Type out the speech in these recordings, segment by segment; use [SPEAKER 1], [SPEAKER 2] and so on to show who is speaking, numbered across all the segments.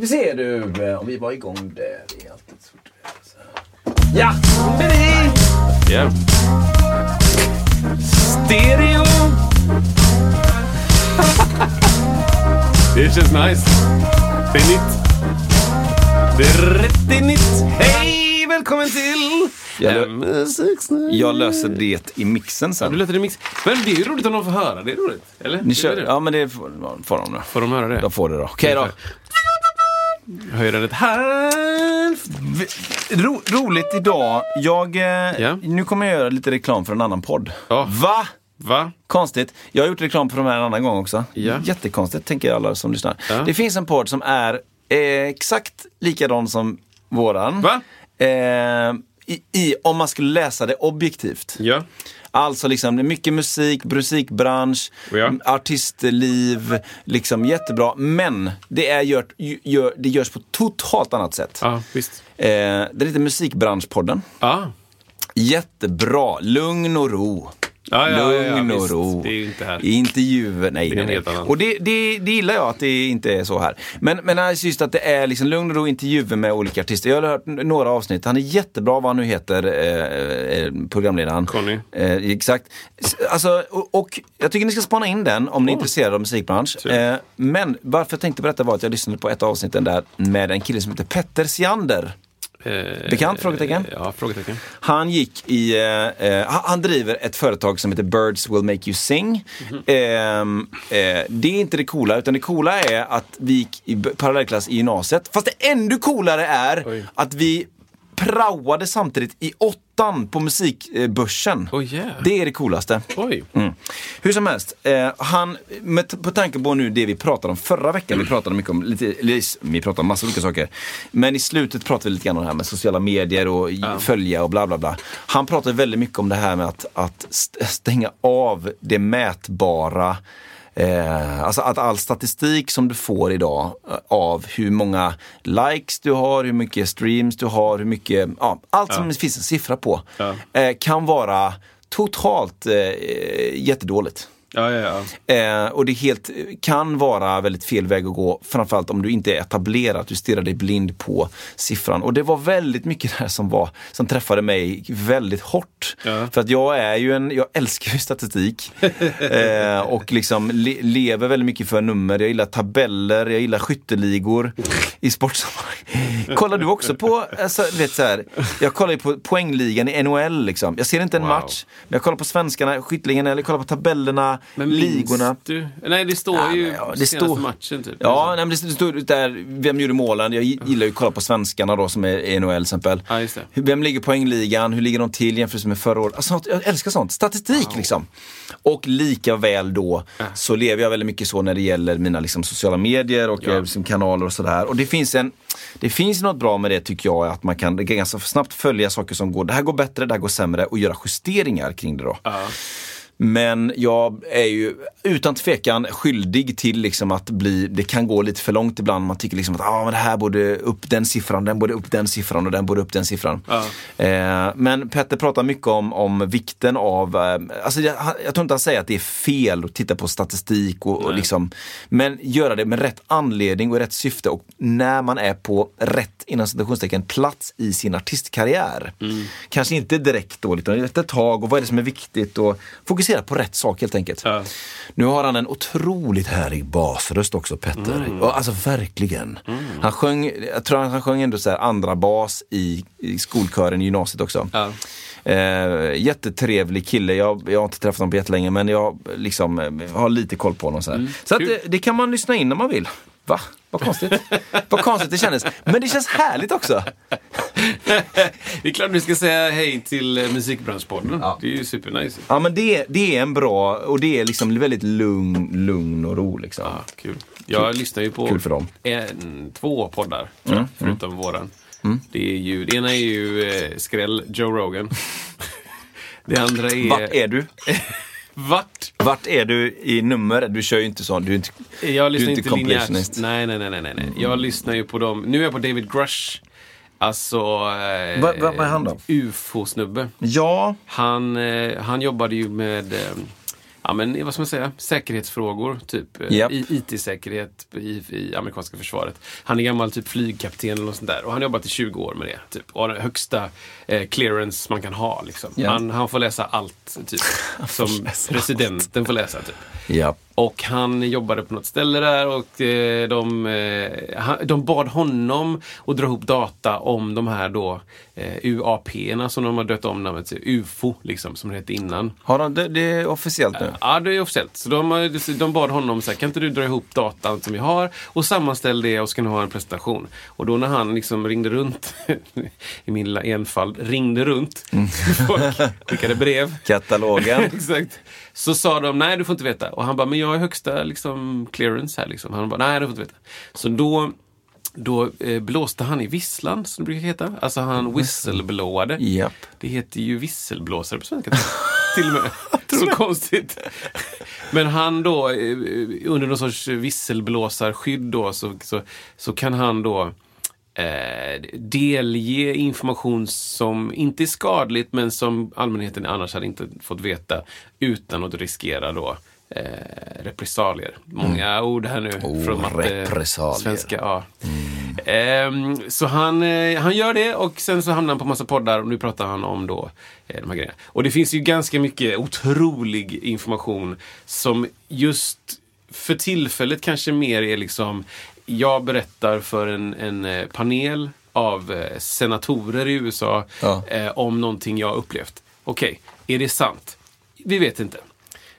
[SPEAKER 1] Vi ser du, eh, om vi var igång där. Det är alltid svårt. Så. Ja! Baby!
[SPEAKER 2] Ja. Stereo! det känns nice. Det är nytt. Det är rätt nytt. Hej! Välkommen till
[SPEAKER 1] Jag lö-
[SPEAKER 2] M69.
[SPEAKER 1] Jag löser det i mixen
[SPEAKER 2] Du
[SPEAKER 1] sen.
[SPEAKER 2] låter det mix. Men det är ju roligt om de får höra. Det är roligt. Eller?
[SPEAKER 1] Ni
[SPEAKER 2] Är
[SPEAKER 1] kör,
[SPEAKER 2] det?
[SPEAKER 1] ja men det får, får de då.
[SPEAKER 2] Får de höra det?
[SPEAKER 1] De får det då. Okej då.
[SPEAKER 2] Höjer den ett halvt.
[SPEAKER 1] Ro, roligt idag. Jag,
[SPEAKER 2] Ja.
[SPEAKER 1] Nu kommer jag göra lite reklam för en annan podd.
[SPEAKER 2] Ja.
[SPEAKER 1] Va?
[SPEAKER 2] Va?
[SPEAKER 1] Konstigt. Jag har gjort reklam för de här en annan gång också.
[SPEAKER 2] Ja.
[SPEAKER 1] Jättekonstigt, tänker alla som lyssnar.
[SPEAKER 2] Ja.
[SPEAKER 1] Det finns en podd som är eh, exakt likadan som våran.
[SPEAKER 2] Va?
[SPEAKER 1] Eh, i, i, om man skulle läsa det objektivt.
[SPEAKER 2] Ja.
[SPEAKER 1] Alltså liksom, mycket musik, musikbransch,
[SPEAKER 2] Ja.
[SPEAKER 1] artistliv, liksom jättebra. Men det, är gjort, gör, det görs på totalt annat sätt.
[SPEAKER 2] Ja, visst.
[SPEAKER 1] Eh, det heter Musikbranschpodden.
[SPEAKER 2] Ja.
[SPEAKER 1] Jättebra, lugn och ro.
[SPEAKER 2] Ja, ja, ja, ja,
[SPEAKER 1] Lugn och
[SPEAKER 2] visst.
[SPEAKER 1] aro.
[SPEAKER 2] Det är ju inte här.
[SPEAKER 1] Intervjuer, nej,
[SPEAKER 2] Det
[SPEAKER 1] nej, nej. Och det, det, det gillar jag att det inte är så här. Men, men jag just att det är liksom lugn och ro intervjuer med olika artister. Jag har hört några avsnitt. Han är jättebra vad han nu heter, eh, eh, programledaren.
[SPEAKER 2] Conny.
[SPEAKER 1] Eh, exakt. Alltså, och, och jag tycker ni ska spana in den om ni är intresserade av musikbransch. Eh, men varför jag tänkte berätta var att jag lyssnade på ett av avsnitten där med en kille som heter Petter Siander.
[SPEAKER 2] Eh,
[SPEAKER 1] Bekant? Frågetecken?
[SPEAKER 2] Ja, frågetecken.
[SPEAKER 1] Han gick i, eh, eh, han- driver ett företag som heter Birds will make you sing.
[SPEAKER 2] Mhm.
[SPEAKER 1] Ehm, eh, det är inte det coola, utan det coola är att vi gick i parallellklass i gymnasiet. Fast det ännu coolare är
[SPEAKER 2] Oj.
[SPEAKER 1] att vi praoade samtidigt i åttan på musikbörsen.
[SPEAKER 2] Oh, yeah.
[SPEAKER 1] Det är det coolaste.
[SPEAKER 2] Oj.
[SPEAKER 1] Mm. Hur som helst, eh, han, med, på tanke på nu det vi pratade om förra veckan, vi pratade mycket om, lite, vi pratade om massa olika saker. Men i slutet pratade vi lite grann om det här med sociala medier och följa och bla bla bla. Han pratade väldigt mycket om det här med att, att st- stänga av det mätbara Eh, alltså att all statistik som du får idag eh, av hur många likes du har, hur mycket streams du har, hur mycket, ja, allt som det finns en siffra på
[SPEAKER 2] Ja.
[SPEAKER 1] eh, kan vara totalt eh, jättedåligt.
[SPEAKER 2] Ja, ja, ja.
[SPEAKER 1] Eh, och det helt, kan vara väldigt fel väg att gå, framförallt om du inte är etablerad, du stirrar dig blind på siffran. Och det var väldigt mycket där som, var, som träffade mig väldigt hårt. För att jag är ju en, jag älskar ju statistik. eh, och liksom le, lever väldigt mycket för nummer, jag gillar tabeller, jag gillar skytteligor i sportsammanhang. Kollar du också på, alltså, vet så här, jag kollar ju på poängligan i NHL liksom. Jag ser inte en
[SPEAKER 2] Wow.
[SPEAKER 1] match, men jag kollar på svenskarna, skytteligan, eller kollar på tabellerna,
[SPEAKER 2] Men
[SPEAKER 1] ligorna.
[SPEAKER 2] du? Nej, det står
[SPEAKER 1] Ja,
[SPEAKER 2] ju
[SPEAKER 1] men ja, det
[SPEAKER 2] senaste
[SPEAKER 1] står-
[SPEAKER 2] matchen typ.
[SPEAKER 1] Ja, nej, men det stod där, vem gjorde målen? Jag gillar ju att kolla på svenskarna då som är NHL till exempel.
[SPEAKER 2] Ja,
[SPEAKER 1] Vem ligger poängligan? Hur ligger de till jämfört med förra året? Alltså, jag älskar sånt. Statistik liksom. Och lika väl då så lever jag väldigt mycket så när det gäller mina liksom, sociala medier och
[SPEAKER 2] Ja.
[SPEAKER 1] eh, liksom, kanaler och sådär. Och det finns en det finns något bra med det tycker jag, att man kan ganska snabbt följa saker som går, det här går bättre, det här går sämre och göra justeringar kring det då.
[SPEAKER 2] Ja.
[SPEAKER 1] Men jag är ju utan tvekan skyldig till liksom att bli, det kan gå lite för långt ibland. Man tycker liksom att ah, men det här borde upp den siffran, den borde upp den siffran och den borde upp den siffran.
[SPEAKER 2] Ja.
[SPEAKER 1] Eh, men Petter pratar mycket om, om vikten av, eh, alltså jag, jag tror inte han säger att det är fel att titta på statistik och, och liksom, men göra det med rätt anledning och rätt syfte och när man är på rätt, inom citationstecken, plats i sin artistkarriär.
[SPEAKER 2] Mm.
[SPEAKER 1] Kanske inte direkt då, utan efter ett tag och vad är det som är viktigt och fokusera på rätt sak helt enkelt.
[SPEAKER 2] Ja.
[SPEAKER 1] Nu har han en otroligt härlig basröst också, Petter.
[SPEAKER 2] Mm.
[SPEAKER 1] Alltså verkligen. Han sjöng, jag tror han sjöng ändå så här andra bas i, i skolkören i gymnasiet också.
[SPEAKER 2] Ja.
[SPEAKER 1] Eh, jättetrevlig kille. Jag, jag har inte träffat honom på jättelänge men jag liksom, eh, har lite koll på honom. Så, här. så att,
[SPEAKER 2] Mm. kul.
[SPEAKER 1] det, det kan man lyssna in om man vill. Va? Vad konstigt. Vad konstigt det kändes. Men det känns härligt också.
[SPEAKER 2] Det är klart vi ska säga hej till eh, Musikbranschpodden. Det är ju supernice.
[SPEAKER 1] Ja men det, det är en bra, och det är liksom väldigt lugn, lugn och ro liksom.
[SPEAKER 2] Ja, kul. Jag lyssnar ju på
[SPEAKER 1] Kul för dem.
[SPEAKER 2] En, två poddar, tror jag, förutom våran. Det, är ju, det ena är ju eh, skräll Joe Rogan. det andra är...
[SPEAKER 1] Vart är du?
[SPEAKER 2] Vart?
[SPEAKER 1] Vart är du i nummer? Du kör ju inte sån, du är inte,
[SPEAKER 2] Jag lyssnar inte linjärt.
[SPEAKER 1] completionist.
[SPEAKER 2] Nej, nej, nej, nej, nej, nej. Jag lyssnar ju på dem. Nu är jag på David Grush. Alltså... Eh,
[SPEAKER 1] Va- va- vad är han då?
[SPEAKER 2] UFO-snubbe.
[SPEAKER 1] Ja,
[SPEAKER 2] Han, eh, han jobbade ju med, eh, ja men vad ska man säga, säkerhetsfrågor. Typ eh,
[SPEAKER 1] Japp.
[SPEAKER 2] i- IT-säkerhet i, i amerikanska försvaret. Han är gammal typ flygkapten eller något sånt där. Och han har jobbat i 20 år med det. Typ. Och har den högsta eh, clearance man kan ha. Liksom.
[SPEAKER 1] Ja.
[SPEAKER 2] Han, han får läsa allt, typ. som presidenten får läsa. Typ.
[SPEAKER 1] ja.
[SPEAKER 2] Och han jobbade på något ställe där och eh, de, eh, de bad honom att dra ihop data om de här då eh, UAP-erna som de har döpt om namnet till. UFO, liksom, som det hette innan.
[SPEAKER 1] Har de, det, det är officiellt nu?
[SPEAKER 2] Ja, det är officiellt. Så de, de bad honom så här, kan inte du dra ihop datan som vi har och sammanställ det och så kan du ha en presentation. Och då när han liksom ringde runt, i min lilla enfald, ringde runt, folk skickade brev.
[SPEAKER 1] Katalogen?
[SPEAKER 2] Exakt. Så sa de, nej du får inte veta. Och han bara, men jag har högsta liksom, clearance här. Liksom. Han bara, nej du får inte veta. Så då, då eh, blåste han i visslan, som det brukar heta. Alltså han whistleblowade.
[SPEAKER 1] Japp.
[SPEAKER 2] Det heter ju visselblåsare på svenska. till och med. Så konstigt. Men han då, eh, under någon sorts visselblåsarskydd då, så, så, så kan han då eh, delge information som inte är skadligt men som allmänheten annars hade inte fått veta utan att riskera då eh, repressalier. Många ord här nu.
[SPEAKER 1] Oh,
[SPEAKER 2] från matte,
[SPEAKER 1] repressalier.
[SPEAKER 2] Svenska, ja. Ehm, så han, eh, han gör det och sen så hamnar han på massa poddar och nu pratar han om då eh, de här grejerna. Och det finns ju ganska mycket otrolig information som just för tillfället kanske mer är liksom jag berättar för en, en eh, panel av eh, senatorer i USA
[SPEAKER 1] Ja.
[SPEAKER 2] eh, om någonting jag upplevt. Okej, är det sant? Vi vet inte.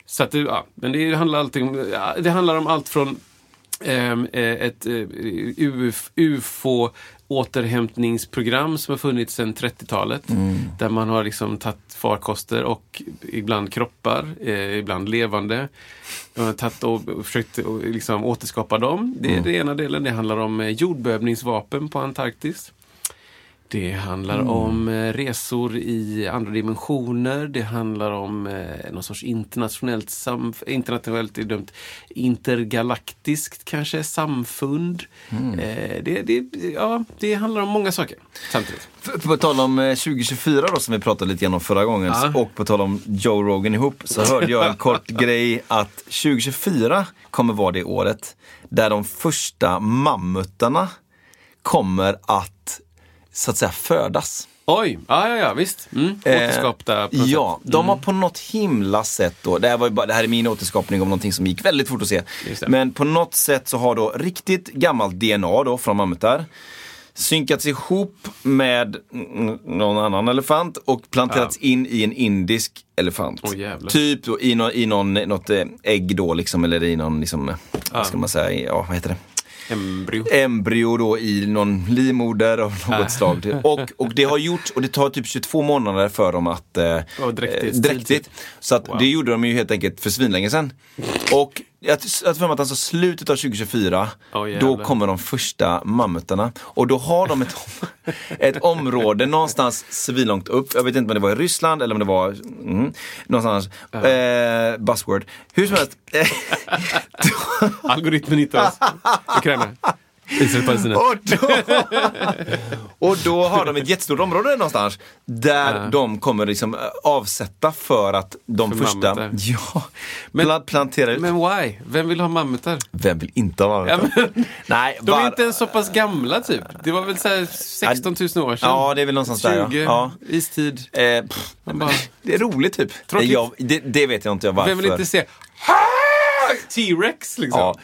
[SPEAKER 2] Så att det, ja, men det handlar, alltid om, det handlar om allt från ehm, eh, ett eh, UF, UFO återhämtningsprogram som har funnits sedan 30-talet. Där man har liksom tagit farkoster och ibland kroppar, eh, ibland levande. Man har tagit och och försökt att liksom återskapa dem. Det är den ena delen. Det handlar om eh, jordbävningsvapen på Antarktis. Det handlar om eh, resor i andra dimensioner. Det handlar om eh, någon sorts internationellt, sam internationellt är dumt, intergalaktiskt kanske, samfund. Eh, det, det, ja, det handlar om många saker samtidigt.
[SPEAKER 1] På tal om eh, 2024 då som vi pratade lite grann om förra gången
[SPEAKER 2] Ja.
[SPEAKER 1] och på tal om Joe Rogan ihop så hörde jag en kort grej att 2024 kommer vara det året där de första mammutarna kommer att så att säga födas.
[SPEAKER 2] Oj, ja, ja, ja visst. Mm. Återskapta något
[SPEAKER 1] Ja.
[SPEAKER 2] Mm.
[SPEAKER 1] de har på något himla sätt då, det här, var ju bara, det här är min återskapning av någonting som gick väldigt fort att se. Men på något sätt så har då riktigt gammalt DNA då från mammutar synkats ihop med mm, någon annan elefant och planterats in i en indisk elefant.
[SPEAKER 2] Jävlar.
[SPEAKER 1] typ då, i, någon, i någon, något eh, ägg då liksom, eller i någon, liksom, eh, vad ska man säga, ja vad heter det?
[SPEAKER 2] Embryo.
[SPEAKER 1] embryo då i någon livmoder av något
[SPEAKER 2] Ah.
[SPEAKER 1] slag. Och, och det har gjort, och det tar typ 22 månader för dem att... Eh,
[SPEAKER 2] dräktigt.
[SPEAKER 1] eh, dräktigt. Så att
[SPEAKER 2] Wow.
[SPEAKER 1] det gjorde de ju helt enkelt för svinlänge sedan. Och jag jag tror att alltså slutet av 2024,
[SPEAKER 2] Åh,
[SPEAKER 1] då kommer de första mammutarna. Och då har de ett, ett område någonstans civilångt upp. Jag vet inte om det var i Ryssland eller om det var mm, någonstans. Eh, buzzword. Hur som helst.
[SPEAKER 2] Algoritmen hittar oss. Israel, Palestina.
[SPEAKER 1] Och då, och då har de ett jättestort område någonstans där
[SPEAKER 2] Ja.
[SPEAKER 1] de kommer liksom eh, avsätta för att de
[SPEAKER 2] För
[SPEAKER 1] första
[SPEAKER 2] mammutar.
[SPEAKER 1] ja,
[SPEAKER 2] Men-
[SPEAKER 1] pla- planterar ut.
[SPEAKER 2] Men why? Vem vill ha mammutar?
[SPEAKER 1] Vem vill inte ha
[SPEAKER 2] Ja,
[SPEAKER 1] mammutar?
[SPEAKER 2] men,
[SPEAKER 1] Nej,
[SPEAKER 2] de är
[SPEAKER 1] bara-
[SPEAKER 2] inte ens så pass gamla typ. Det var väl så här 16 000 år sedan.
[SPEAKER 1] Ja, det är väl någonstans där, ja.
[SPEAKER 2] 20,
[SPEAKER 1] Ja.
[SPEAKER 2] istid.
[SPEAKER 1] Eh, pff,
[SPEAKER 2] bara-
[SPEAKER 1] det är roligt typ. Jag, det, det vet jag inte jag varför.
[SPEAKER 2] Vem vill inte se T-Rex liksom?
[SPEAKER 1] Ja.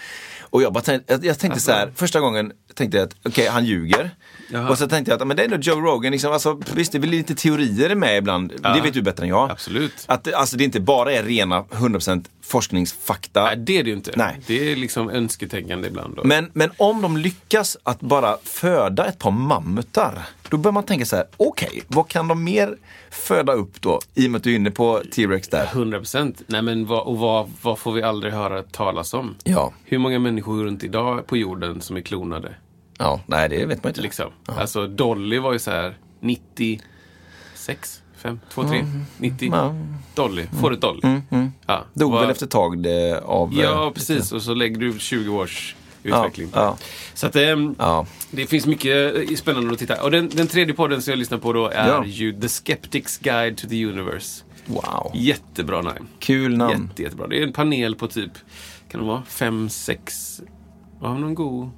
[SPEAKER 1] Och jag, bara tänkte, jag, jag tänkte så här, första gången tänkte jag att okej, han ljuger.
[SPEAKER 2] Jaha.
[SPEAKER 1] Och så tänkte jag att men det är ändå Joe Rogan, liksom, alltså, visst det är väl lite teorier med ibland, det vet du bättre än jag.
[SPEAKER 2] Absolut.
[SPEAKER 1] Att alltså, det inte bara är rena 100% forskningsfakta.
[SPEAKER 2] Nej, det är det ju inte.
[SPEAKER 1] Nej.
[SPEAKER 2] Det är liksom önsketänkande ibland. Då.
[SPEAKER 1] Men, men om de lyckas att bara föda ett par mammutar Då börjar man tänka så här, okej, vad kan de mer föda upp då? I och med att du är inne på T-Rex där.
[SPEAKER 2] 100 procent. Nej men vad, och vad, vad får vi aldrig höra talas om?
[SPEAKER 1] Ja.
[SPEAKER 2] Hur många människor runt idag på jorden som är klonade?
[SPEAKER 1] Ja, nej det vet man inte.
[SPEAKER 2] Liksom. Alltså Dolly var ju så här 96, 5, 2, 3, 90.
[SPEAKER 1] Ja.
[SPEAKER 2] Dolly, får ett Dolly. Ja.
[SPEAKER 1] Dog
[SPEAKER 2] Vad-
[SPEAKER 1] väl efter ett tag det, av...
[SPEAKER 2] Ja,
[SPEAKER 1] eh,
[SPEAKER 2] precis. Och så lägger du 20 års utveckling på
[SPEAKER 1] Ja,
[SPEAKER 2] det. Så att ehm,
[SPEAKER 1] Ja.
[SPEAKER 2] det finns mycket eh, spännande att titta. Och den, den tredje podden som jag lyssnar på då är
[SPEAKER 1] Ja.
[SPEAKER 2] ju The Skeptic's Guide to the Universe.
[SPEAKER 1] Wow.
[SPEAKER 2] Jättebra namn.
[SPEAKER 1] Kul namn.
[SPEAKER 2] Jätte, jättebra. Det är en panel på typ, kan det vara, fem, sex... Har vi någon god,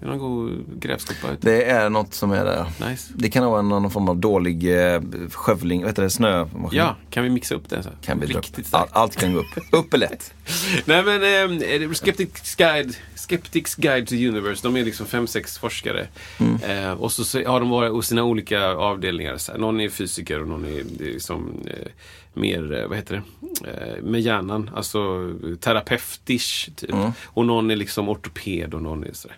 [SPEAKER 2] är det någon god grävskopa ute?
[SPEAKER 1] Det är något som är där.
[SPEAKER 2] Nice.
[SPEAKER 1] Det kan vara någon form av dålig eh, skövling, vad heter det, snömaskin.
[SPEAKER 2] Ja, kan vi mixa upp den så?
[SPEAKER 1] Kan vi.
[SPEAKER 2] Riktigt
[SPEAKER 1] All, allt kan gå upp. Upp är lätt.
[SPEAKER 2] Nej men, eh, Skeptics Guide, Skeptics Guide to the Universe, de är liksom fem, sex forskare. Eh, och så, så har de varit hos sina olika avdelningar. Så här. Någon är fysiker och någon är, liksom, eh, mer, eh, vad heter det, eh, med hjärnan. Alltså terapeutisk typ. Och någon är liksom ortoped och någon är sådär.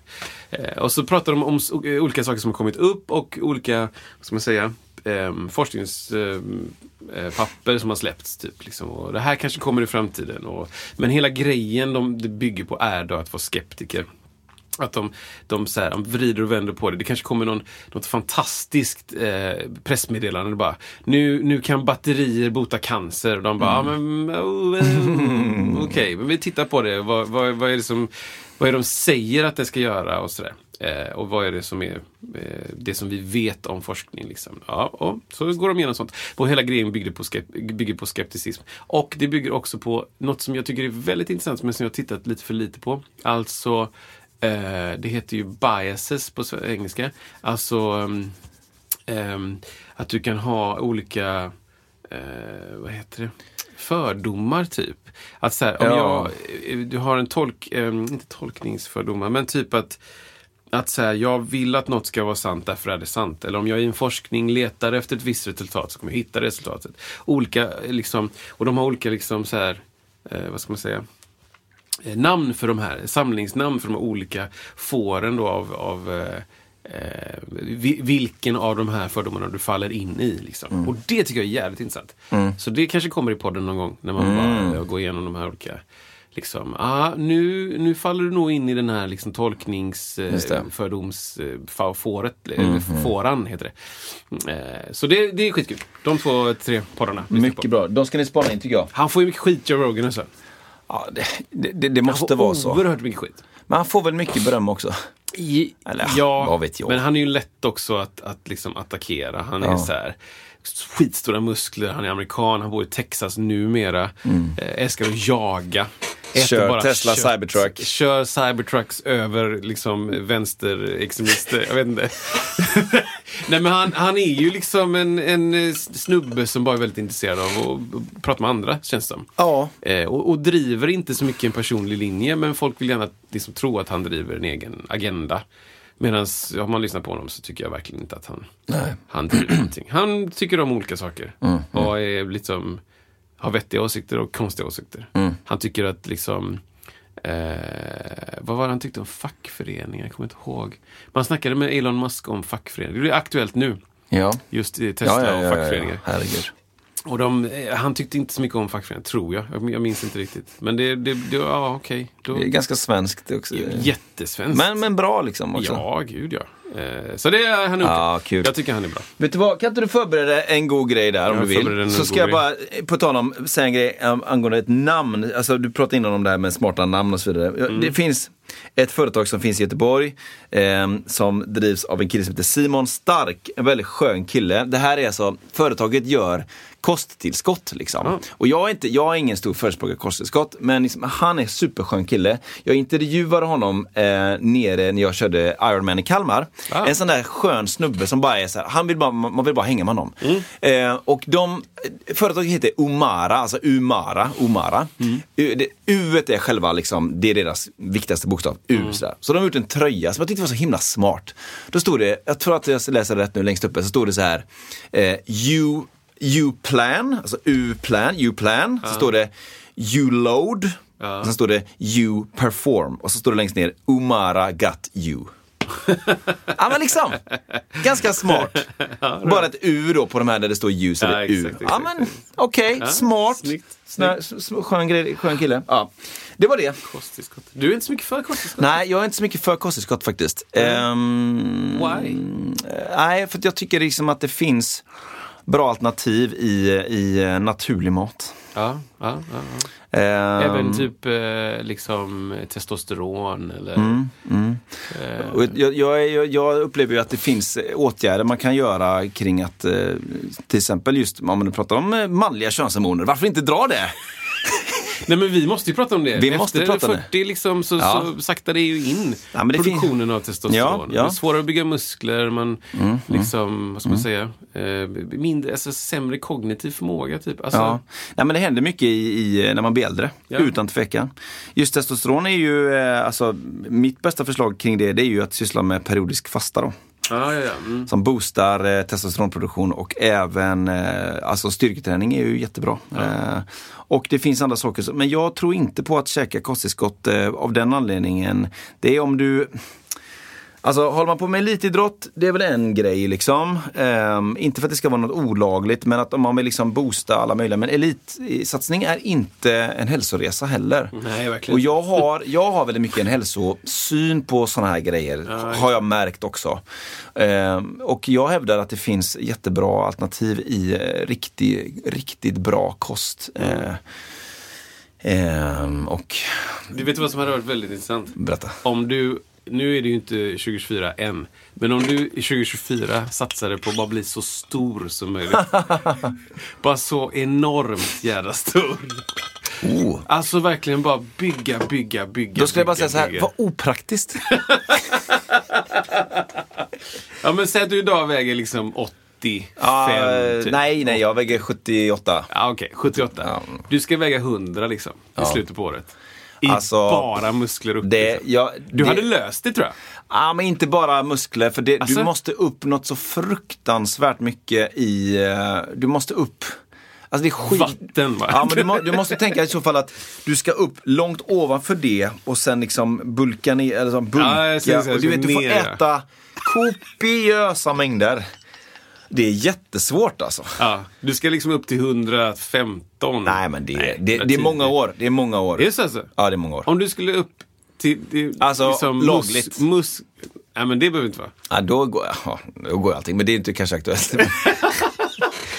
[SPEAKER 2] Eh, och så pratar de om olika saker som har kommit upp och olika, vad ska man säga, eh, forskningspapper eh, som har släppts. Typ, liksom. och det här kanske kommer i framtiden. Och, men hela grejen de, det bygger på är då att vara skeptiker. Att de, de, så här, de vrider och vänder på det. Det kanske kommer någon, något fantastiskt eh, pressmeddelande. Bara, nu, nu kan batterier bota cancer. Och de bara, ja men oh, eh, okej, men vi tittar på det. Vad, vad, vad, är det som, vad är det de säger att det ska göra och sådär. Eh, och vad är det som är eh, det som vi vet om forskning. Liksom. Ja, och så går de igenom sånt. Och hela grejen bygger på, bygger på skepticism. Och det bygger också på något som jag tycker är väldigt intressant men som jag tittat lite för lite på. Alltså Eh, det heter ju biases på engelska. Alltså ehm, att du kan ha olika, eh, vad heter det, fördomar typ. Att så här, om
[SPEAKER 1] Ja.
[SPEAKER 2] jag, eh, du har en tolk, ehm, inte tolkningsfördomar, men typ att att säga, jag vill att något ska vara sant, därför är det sant. Eller om jag i en forskning letar efter ett visst resultat så kommer jag hitta resultatet. Olika, eh, liksom, och de har olika, liksom så här, eh, vad ska man säga, eh, namn för de här, samlingsnamn för de här olika fåren då av, av eh, eh, vi- vilken av de här fördomarna du faller in i. Liksom. Och det tycker jag är jävligt intressant. Så det kanske kommer i podden någon gång när man bara går igenom de här olika Liksom, ah, nu, nu faller du nog in i den här liksom, tolknings
[SPEAKER 1] Just det.
[SPEAKER 2] eh, fåret, eller fåran heter det. Eh, så det, det är skitkul. De två, tre poddarna.
[SPEAKER 1] Mycket bra. De ska ni spana in tycker jag.
[SPEAKER 2] Han får ju mycket skit, Joe Rogan. Alltså.
[SPEAKER 1] Ja, det, det, det, det
[SPEAKER 2] Han
[SPEAKER 1] måste
[SPEAKER 2] får
[SPEAKER 1] vara så.
[SPEAKER 2] oerhört mycket skit.
[SPEAKER 1] Men han får väl mycket beröm också.
[SPEAKER 2] I,
[SPEAKER 1] Eller,
[SPEAKER 2] ja,
[SPEAKER 1] vad vet jag.
[SPEAKER 2] men han är ju lätt också att, att liksom attackera. Han är
[SPEAKER 1] Ja.
[SPEAKER 2] så här skitstora muskler, han är amerikan, han bor i Texas numera. Eh, älskar att jaga.
[SPEAKER 1] Mm. Kör
[SPEAKER 2] bara
[SPEAKER 1] Tesla
[SPEAKER 2] kött.
[SPEAKER 1] Cybertruck.
[SPEAKER 2] Kör Cybertrucks över liksom vänsterextremister. Jag vet inte. Nej men han, han är ju liksom en, en snubbe som bara är väldigt intresserad av att prata med andra, känns det som.
[SPEAKER 1] Ja.
[SPEAKER 2] Eh, och, och driver inte så mycket en personlig linje, men folk vill gärna liksom tro att han driver en egen agenda. Medan om man lyssnar på honom så tycker jag verkligen inte att han, han driver någonting. Han tycker om olika saker. Och är liksom, har vettiga åsikter och konstiga åsikter. Han tycker att liksom Eh, vad var det han tyckte om fackföreningar? Jag kommer inte ihåg. Man snackade med Elon Musk om fackföreningar. Det är aktuellt nu.
[SPEAKER 1] Ja.
[SPEAKER 2] Just i Tesla
[SPEAKER 1] Ja, ja, ja,
[SPEAKER 2] och
[SPEAKER 1] ja,
[SPEAKER 2] fackföreningar. Och de, eh, han tyckte inte så mycket om fackföreningar, tror jag. Jag, minns inte riktigt. Men det, det, det ja okej. Då-
[SPEAKER 1] Det är ganska svenskt också.
[SPEAKER 2] Jättesvenskt.
[SPEAKER 1] Men, men bra liksom också.
[SPEAKER 2] Ja, gud ja. Eh, så det är han
[SPEAKER 1] Ja,
[SPEAKER 2] okay.
[SPEAKER 1] kul.
[SPEAKER 2] Jag tycker han är bra.
[SPEAKER 1] Vet du vad, kan inte du förbereda en god grej där om
[SPEAKER 2] Jag
[SPEAKER 1] du vill? Så ska jag bara, eh, på tal om, säga en grej um, angående ett namn. Alltså du pratade innan om det här med smarta namn och så vidare.
[SPEAKER 2] Mm.
[SPEAKER 1] Det finns ett företag som finns i Göteborg ehm, som drivs av en kille som heter Simon Stark. En väldigt skön kille. Det här är alltså, företaget gör kosttillskott liksom.
[SPEAKER 2] Ja.
[SPEAKER 1] Och jag är, inte, jag är ingen stor förespråkare av kosttillskott, men liksom, han är superskön kille. Jag intervjuade honom eh, nere när jag körde Ironman i Kalmar.
[SPEAKER 2] Ah.
[SPEAKER 1] En sån där skön snubbe som bara är så här, han vill bara, man vill bara hänga med honom. Eh, och de, företaget heter Umara, alltså Umara, Umara. U, det, U är själva liksom, det är deras viktigaste bokstav, U. sådär. Så de har gjort en tröja som jag tyckte var så himla smart. Då stod det, jag tror att jag läser rätt nu längst uppe, så stod det så här, eh, U U-plan, alltså U-plan, U-plan. Så står det U-load. Och sen står det U-perform. Och så står det längst ner Umara got you. ja men liksom, ganska smart. Bara ett U då på de här där det står ljus
[SPEAKER 2] Ja,
[SPEAKER 1] eller U.
[SPEAKER 2] exakt,
[SPEAKER 1] Ja
[SPEAKER 2] exakt.
[SPEAKER 1] men okej,
[SPEAKER 2] Ja,
[SPEAKER 1] smart.
[SPEAKER 2] snyggt,
[SPEAKER 1] Snö, s- s- skön, grej, skön kille. Ja. Det var det.
[SPEAKER 2] Kosttillskott. Du är inte så mycket för kosttillskott.
[SPEAKER 1] Nej, jag är inte så mycket för kosttillskott faktiskt. Ehm,
[SPEAKER 2] Why?
[SPEAKER 1] nej, för jag tycker liksom att det finns bra alternativ i, i eh, naturlig mat.
[SPEAKER 2] Ja, ja, ja, ja.
[SPEAKER 1] Ehm,
[SPEAKER 2] Även typ eh, liksom testosteron eller...
[SPEAKER 1] Mm.
[SPEAKER 2] Eh,
[SPEAKER 1] Och jag, jag, jag, upplever ju att det finns eh, åtgärder man kan göra kring att eh, till exempel just om man pratar om eh, manliga könshormoner, varför inte dra det?
[SPEAKER 2] Nej men vi måste ju prata om det.
[SPEAKER 1] Vi måste
[SPEAKER 2] Efter
[SPEAKER 1] prata om
[SPEAKER 2] 40 liksom så,
[SPEAKER 1] Ja.
[SPEAKER 2] så saktar det ju in
[SPEAKER 1] Ja, det
[SPEAKER 2] produktionen av testosteron.
[SPEAKER 1] Ja, ja.
[SPEAKER 2] Det är svårare att bygga muskler, man liksom, vad ska man säga, eh, mindre, alltså sämre kognitiv förmåga typ. Alltså,
[SPEAKER 1] Ja. Nej, men det händer mycket i, i, när man blir äldre, utan tvekan. Just testosteron är ju, eh, alltså mitt bästa förslag kring det, det är ju att syssla med periodisk fasta då.
[SPEAKER 2] Ja, ja, ja. Mm.
[SPEAKER 1] Som boostar eh, testosteronproduktion och även eh, alltså styrketräning är ju jättebra. Eh, och det finns andra saker, men jag tror inte på att käka kosttillskott eh, av den anledningen. Det är om du Alltså håller man på med elitidrott, det är väl en grej liksom. Ehm, inte för att det ska vara något olagligt, men att om man vill liksom boosta alla möjliga. Men elitsatsning är inte en hälsoresa heller.
[SPEAKER 2] Nej, verkligen
[SPEAKER 1] Och jag har, jag har väldigt mycket en hälsosyn på sådana här grejer. har jag märkt också. Ehm, och jag hävdar att det finns jättebra alternativ i eh, riktig, riktigt bra kost. Eh, ehm, och
[SPEAKER 2] Du vet vad som hade varit väldigt intressant?
[SPEAKER 1] berätta.
[SPEAKER 2] Om du, nu är det ju inte 2024 än, men om du i 2024 satsade på att bara bli så stor som möjligt. bara så enormt jävla stor.
[SPEAKER 1] Oh.
[SPEAKER 2] Alltså verkligen bara bygga, bygga, bygga.
[SPEAKER 1] Då skulle jag bara
[SPEAKER 2] bygga,
[SPEAKER 1] säga så här,
[SPEAKER 2] bygga.
[SPEAKER 1] vad opraktiskt.
[SPEAKER 2] Ja men säg att du idag väger liksom 85
[SPEAKER 1] Ja,
[SPEAKER 2] typ.
[SPEAKER 1] nej, nej, jag väger 78.
[SPEAKER 2] Ja, Okej, 78.
[SPEAKER 1] Ja.
[SPEAKER 2] Du ska väga 100 liksom i slutet på året. I
[SPEAKER 1] Alltså,
[SPEAKER 2] bara muskler upp.
[SPEAKER 1] Det,
[SPEAKER 2] liksom.
[SPEAKER 1] jag,
[SPEAKER 2] Du
[SPEAKER 1] det,
[SPEAKER 2] hade löst det tror jag.
[SPEAKER 1] Ja, men inte bara muskler, för det,
[SPEAKER 2] Alltså?
[SPEAKER 1] du måste upp något så fruktansvärt mycket i... eh, Du måste upp... Alltså det är skit...
[SPEAKER 2] Vatten, va?
[SPEAKER 1] Ja, men du, må, du måste tänka i så fall att du ska upp långt ovanför det och sen liksom bulka ner, eller så bulka.
[SPEAKER 2] Ja, jag ser, jag ser,
[SPEAKER 1] och du vet, du får
[SPEAKER 2] ner, ja.
[SPEAKER 1] äta kopiösa mängder. Det är jättesvårt alltså.
[SPEAKER 2] Ja, du ska liksom upp till 115.
[SPEAKER 1] Nej, men det, det, det, är
[SPEAKER 2] 110.
[SPEAKER 1] många år. Det är många år.
[SPEAKER 2] Är det så alltså?
[SPEAKER 1] Ja, det är många år.
[SPEAKER 2] Om du skulle upp till... till
[SPEAKER 1] Alltså,
[SPEAKER 2] liksom
[SPEAKER 1] lagligt.
[SPEAKER 2] Mus, mus, nej men det behöver inte vara.
[SPEAKER 1] Ja, då går, ja, då går allting, men det är inte kanske aktuellt.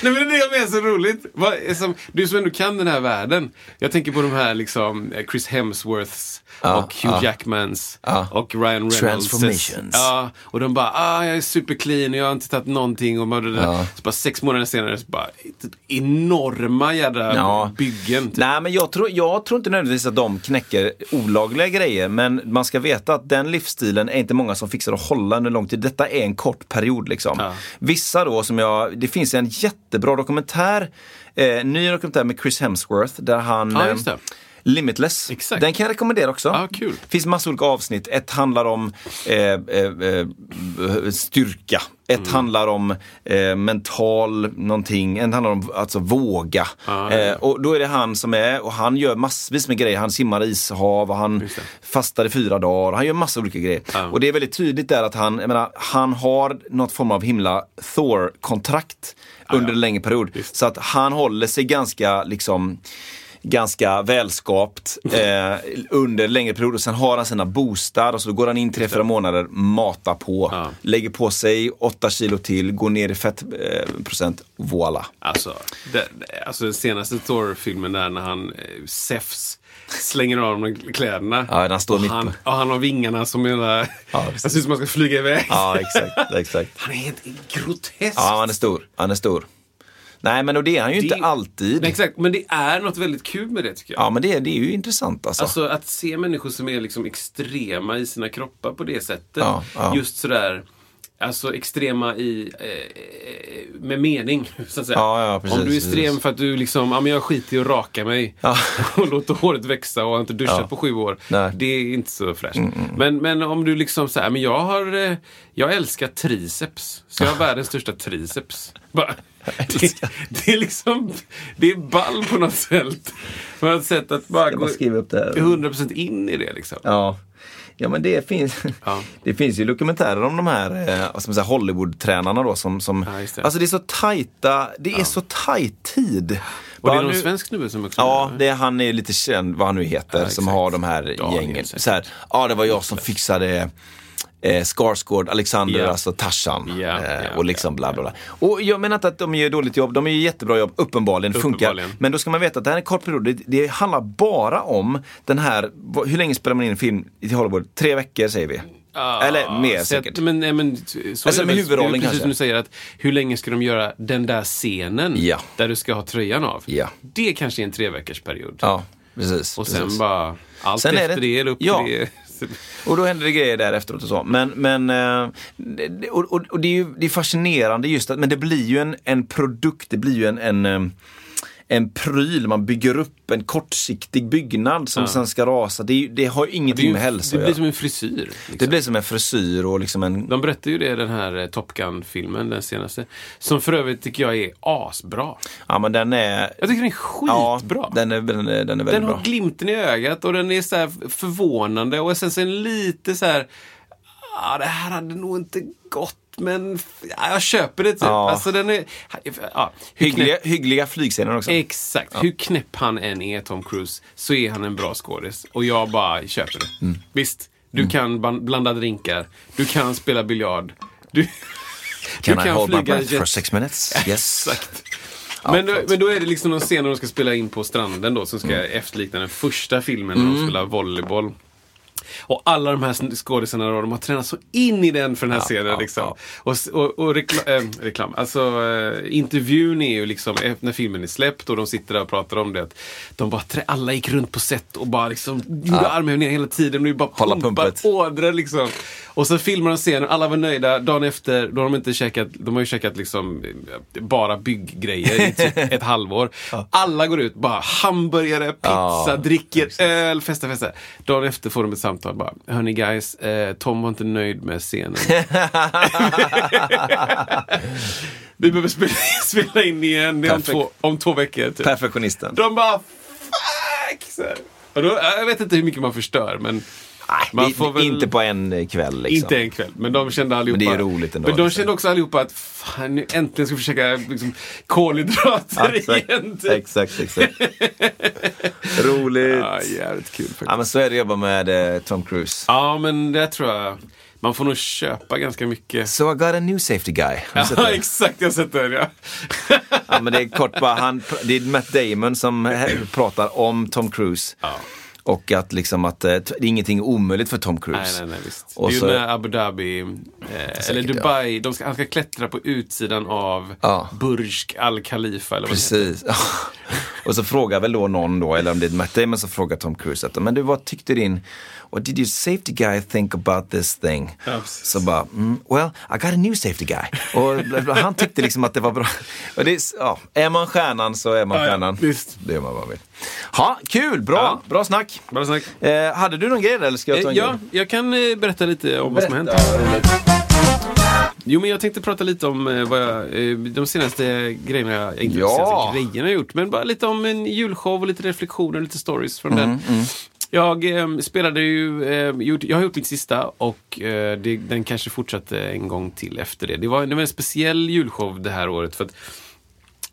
[SPEAKER 2] Nej men det är det jag menar så roligt. Är som, du som ändå kan den här världen. Jag tänker på de här liksom eh, Chris Hemsworths
[SPEAKER 1] Ja,
[SPEAKER 2] och Hugh
[SPEAKER 1] ja.
[SPEAKER 2] Jackmans
[SPEAKER 1] Ja.
[SPEAKER 2] och Ryan Reynolds.
[SPEAKER 1] Transformations.
[SPEAKER 2] Ja, och de bara, ah, jag är superclean och jag har inte tagit någonting. Och det där. Så bara sex månader senare, så bara enorma jädra
[SPEAKER 1] Ja.
[SPEAKER 2] byggen. Typ.
[SPEAKER 1] Nej, men jag tror, jag tror inte nödvändigtvis att de knäcker olagliga grejer. Men man ska veta att den livsstilen är inte många som fixar att hålla under lång tid. Detta är en kort period liksom. Vissa då som jag, det finns en jättebra dokumentär, eh, ny dokumentär med Chris Hemsworth där han
[SPEAKER 2] Ja,
[SPEAKER 1] eh. Limitless.
[SPEAKER 2] Exakt.
[SPEAKER 1] Den kan jag rekommendera också.
[SPEAKER 2] Ja, kul.
[SPEAKER 1] Det finns massa olika avsnitt. Ett handlar om eh, eh, eh, styrka. Ett
[SPEAKER 2] Mm.
[SPEAKER 1] handlar om eh, mental någonting. Ett handlar om alltså våga.
[SPEAKER 2] Ja, ja.
[SPEAKER 1] Eh, och då är det han som är, och han gör massvis med grejer. Han simmar i ishav och han fastar i fyra dagar. Han gör massa olika grejer.
[SPEAKER 2] Ja.
[SPEAKER 1] Och det är väldigt tydligt där att han, jag menar, han har något form av himla Thor-kontrakt under en längre period. Så att han håller sig ganska liksom ganska välskapt eh, under längre perioder. Och sen har han sina boostar och så går han in tre, fyra månader, matar på,
[SPEAKER 2] Ja.
[SPEAKER 1] lägger på sig åtta kilo till, går ner i fettprocent, eh, voila.
[SPEAKER 2] Alltså, det, alltså den senaste Thor-filmen där när han, eh, Zeus, slänger av de kläderna.
[SPEAKER 1] Ja, han står
[SPEAKER 2] och
[SPEAKER 1] mitt
[SPEAKER 2] han, och han har vingarna som är där.
[SPEAKER 1] Ja,
[SPEAKER 2] det ser ut som man ska flyga iväg.
[SPEAKER 1] Ja, exakt. exakt.
[SPEAKER 2] Han är helt grotesk.
[SPEAKER 1] Ja, han är stor. Han är stor. Nej, men och det är han ju
[SPEAKER 2] Det-
[SPEAKER 1] inte alltid.
[SPEAKER 2] Men exakt, men det är något väldigt kul med det tycker jag.
[SPEAKER 1] Ja, men det, det är ju intressant alltså.
[SPEAKER 2] Alltså att se människor som är liksom extrema i sina kroppar på det sättet.
[SPEAKER 1] Ja, ja.
[SPEAKER 2] Just sådär, alltså extrema i, eh, med mening. Så att säga.
[SPEAKER 1] Ja, ja, precis,
[SPEAKER 2] Om du är extrem
[SPEAKER 1] precis.
[SPEAKER 2] för att du liksom, ja men jag skiter i att raka mig.
[SPEAKER 1] Ja.
[SPEAKER 2] Och låter håret växa och har inte duschat på sju år.
[SPEAKER 1] Nej. Mm,
[SPEAKER 2] Det är inte så fräscht. Men, men om du liksom säger, men jag har, eh, jag älskar triceps. Så jag har världens största triceps. Bara, det, det är liksom, det är ball på något sätt. På något sätt att bara gå
[SPEAKER 1] skriva upp det här.
[SPEAKER 2] 100% in i det liksom.
[SPEAKER 1] Ja. Ja men det finns,
[SPEAKER 2] Ja.
[SPEAKER 1] det finns ju dokumentärer om de här eh, säga, Hollywood-tränarna då som, som
[SPEAKER 2] Ja, det.
[SPEAKER 1] Alltså det är så tajta, det är så tajt tid.
[SPEAKER 2] Och det är någon
[SPEAKER 1] nu-
[SPEAKER 2] svensk snubbe som också
[SPEAKER 1] Ja,
[SPEAKER 2] gör det.
[SPEAKER 1] är, han är lite känd, vad han nu heter, som har de här gängen. Så här, ja, det var jag som fixade eh, Skarsgård, Alexander,
[SPEAKER 2] Ja.
[SPEAKER 1] alltså Tarzan.
[SPEAKER 2] Ja,
[SPEAKER 1] eh,
[SPEAKER 2] ja,
[SPEAKER 1] och liksom
[SPEAKER 2] ja,
[SPEAKER 1] bla bla bla. Och jag menar inte att de gör dåligt jobb, de gör jättebra jobb, uppenbarligen, det funkar.
[SPEAKER 2] Uppenbarligen.
[SPEAKER 1] Men då ska man veta att det här är en kort period, det, det handlar bara om den här, hur länge spelar man in en film i Hollywood? Tre veckor säger vi.
[SPEAKER 2] Ja,
[SPEAKER 1] Eller mer
[SPEAKER 2] så att-
[SPEAKER 1] säkert.
[SPEAKER 2] Men, nej, men, så
[SPEAKER 1] Alltså, med huvudrollen
[SPEAKER 2] Precis
[SPEAKER 1] kanske.
[SPEAKER 2] som du säger, att hur länge ska de göra den där scenen
[SPEAKER 1] Ja.
[SPEAKER 2] där du ska ha tröjan av?
[SPEAKER 1] Ja.
[SPEAKER 2] Det kanske är en tre veckors period.
[SPEAKER 1] Ja, precis.
[SPEAKER 2] Och
[SPEAKER 1] precis.
[SPEAKER 2] sen bara, allt
[SPEAKER 1] Sen
[SPEAKER 2] efter
[SPEAKER 1] det-
[SPEAKER 2] det, eller upp
[SPEAKER 1] ja.
[SPEAKER 2] till det.
[SPEAKER 1] Och då händer det grejer där efteråt och så. Men, men det- och, och, och det är ju det är fascinerande just att, men det blir ju en, en produkt, det blir ju en, en, eh, en pryl, man bygger upp en kortsiktig byggnad som sen ska rasa. Det, det har ju
[SPEAKER 2] Det,
[SPEAKER 1] ingenting
[SPEAKER 2] ju,
[SPEAKER 1] med hälsa
[SPEAKER 2] det
[SPEAKER 1] att
[SPEAKER 2] blir
[SPEAKER 1] göra.
[SPEAKER 2] som en frisyr. Liksom.
[SPEAKER 1] Det blir som en frisyr och liksom en...
[SPEAKER 2] De berättade ju det i den här eh, Top Gun-filmen, den senaste. Som för övrigt tycker jag är asbra.
[SPEAKER 1] Ja men den är...
[SPEAKER 2] Jag tycker den är
[SPEAKER 1] Ja,
[SPEAKER 2] skitbra.
[SPEAKER 1] den är, den är, den är väldigt
[SPEAKER 2] Den har
[SPEAKER 1] bra.
[SPEAKER 2] glimten i ögat och den är så här förvånande och sen så lite så här. Ja, det här hade nog inte gått, men ja, jag köper det typ.
[SPEAKER 1] Ja.
[SPEAKER 2] Alltså den är... Ja,
[SPEAKER 1] Hyggliga, hyggliga flygscener också.
[SPEAKER 2] exakt. Hur knäpp han än är, Tom Cruise, så är han en bra skådis. Och jag bara köper det.
[SPEAKER 1] Mm.
[SPEAKER 2] Visst, du kan ban- blanda drinkar. Du kan spela biljard. Du,
[SPEAKER 1] Can
[SPEAKER 2] du
[SPEAKER 1] I hold my
[SPEAKER 2] flyga
[SPEAKER 1] breath
[SPEAKER 2] jet-
[SPEAKER 1] for six minutes? Yes.
[SPEAKER 2] Exakt. Men, då, men då är det liksom någon scen när de ska spela in på stranden då som ska
[SPEAKER 1] Mm.
[SPEAKER 2] efterlikna den första filmen när de spelar volleyboll. Och alla de här skådisarna då, de har tränat så in i den för den här scenen.
[SPEAKER 1] ja,
[SPEAKER 2] liksom.
[SPEAKER 1] ja.
[SPEAKER 2] Och, och, och rekla, äh, reklam, alltså äh, intervjun är ju liksom eh, när filmen är släppt och de sitter där och pratar om det. De bara, alla gick runt på set och bara liksom gjorde armhävningar hela tiden. Och bara
[SPEAKER 1] Hålla
[SPEAKER 2] pumpar
[SPEAKER 1] pumpet.
[SPEAKER 2] ådror liksom. Och så filmar de scenen, alla var nöjda. Dagen efter, då har de inte käkat, de har ju käkat liksom eh, bara bygggrejer i typ ett halvår. Alla går ut, bara hamburgare, pizza,
[SPEAKER 1] Ja,
[SPEAKER 2] dricker öl, festar, festar. Dagen efter får de ett samtal bara, hörni guys, eh, Tom var inte nöjd med scenen. Vi behöver spela, spela in igen, det är om två, om två veckor. Typ.
[SPEAKER 1] Perfektionisten.
[SPEAKER 2] De bara, fuck! Så. Och då, jag vet inte hur mycket man förstör, men
[SPEAKER 1] Nej,
[SPEAKER 2] väl-
[SPEAKER 1] Inte på en kväll liksom.
[SPEAKER 2] inte en kväll, men de kände allihopa...
[SPEAKER 1] Men det är roligt ändå,
[SPEAKER 2] Men de
[SPEAKER 1] liksom.
[SPEAKER 2] kände också allihopa att fan, nu äntligen ska vi försöka liksom, kolhydrater
[SPEAKER 1] Exakt,
[SPEAKER 2] igen. Typ.
[SPEAKER 1] exakt, exakt. Roligt.
[SPEAKER 2] Ja, jävligt kul faktiskt.
[SPEAKER 1] Ja men så är det att jobba med eh, Tom Cruise.
[SPEAKER 2] Ja, men det tror jag. Man får nog köpa ganska mycket.
[SPEAKER 1] So I got a new safety guy.
[SPEAKER 2] Ja, exakt. Jag har sett den, ja.
[SPEAKER 1] ja, men det är kort bara, han, det är Matt Damon som pratar om Tom Cruise.
[SPEAKER 2] ja.
[SPEAKER 1] Och att liksom att eh, det är ingenting omöjligt för Tom Cruise.
[SPEAKER 2] Nej, nej, nej.
[SPEAKER 1] Och
[SPEAKER 2] det är ju
[SPEAKER 1] så-
[SPEAKER 2] när Abu Dhabi, eh, eller
[SPEAKER 1] ja.
[SPEAKER 2] Dubai, de ska, han ska klättra på utsidan av
[SPEAKER 1] Ja.
[SPEAKER 2] Burj Al Khalifa. Eller vad det.
[SPEAKER 1] Precis. och så frågar väl då någon då, eller om det är Matt Damon som frågar Tom Cruise att, men du vad tyckte din, what did your safety guy think about this thing?
[SPEAKER 2] Ja,
[SPEAKER 1] så bara, mm, well, I got a new safety guy. Och han tyckte liksom att det var bra. Och det är, ja, är man stjärnan så är man
[SPEAKER 2] Ja, ja,
[SPEAKER 1] stjärnan.
[SPEAKER 2] visst.
[SPEAKER 1] Det gör man vad man vill. Ha, kul, bra,
[SPEAKER 2] Ja.
[SPEAKER 1] bra snack.
[SPEAKER 2] Bara snack.
[SPEAKER 1] Eh, hade du någon grej där, eller ska jag ta
[SPEAKER 2] Eh,
[SPEAKER 1] en
[SPEAKER 2] Ja,
[SPEAKER 1] grej?
[SPEAKER 2] jag kan eh, berätta lite om vad som har hänt. Jo, men jag tänkte prata lite om eh, vad jag, eh, de senaste grejerna, jag, inte
[SPEAKER 1] Ja.
[SPEAKER 2] senaste grejerna jag gjort, men bara lite om en julshow och lite reflektioner, lite stories från
[SPEAKER 1] Mm,
[SPEAKER 2] den. Jag eh, spelade ju, eh, gjort, jag har gjort mitt sista och eh, det, den kanske fortsatte en gång till efter det. Det var, det var en speciell julshow det här året för att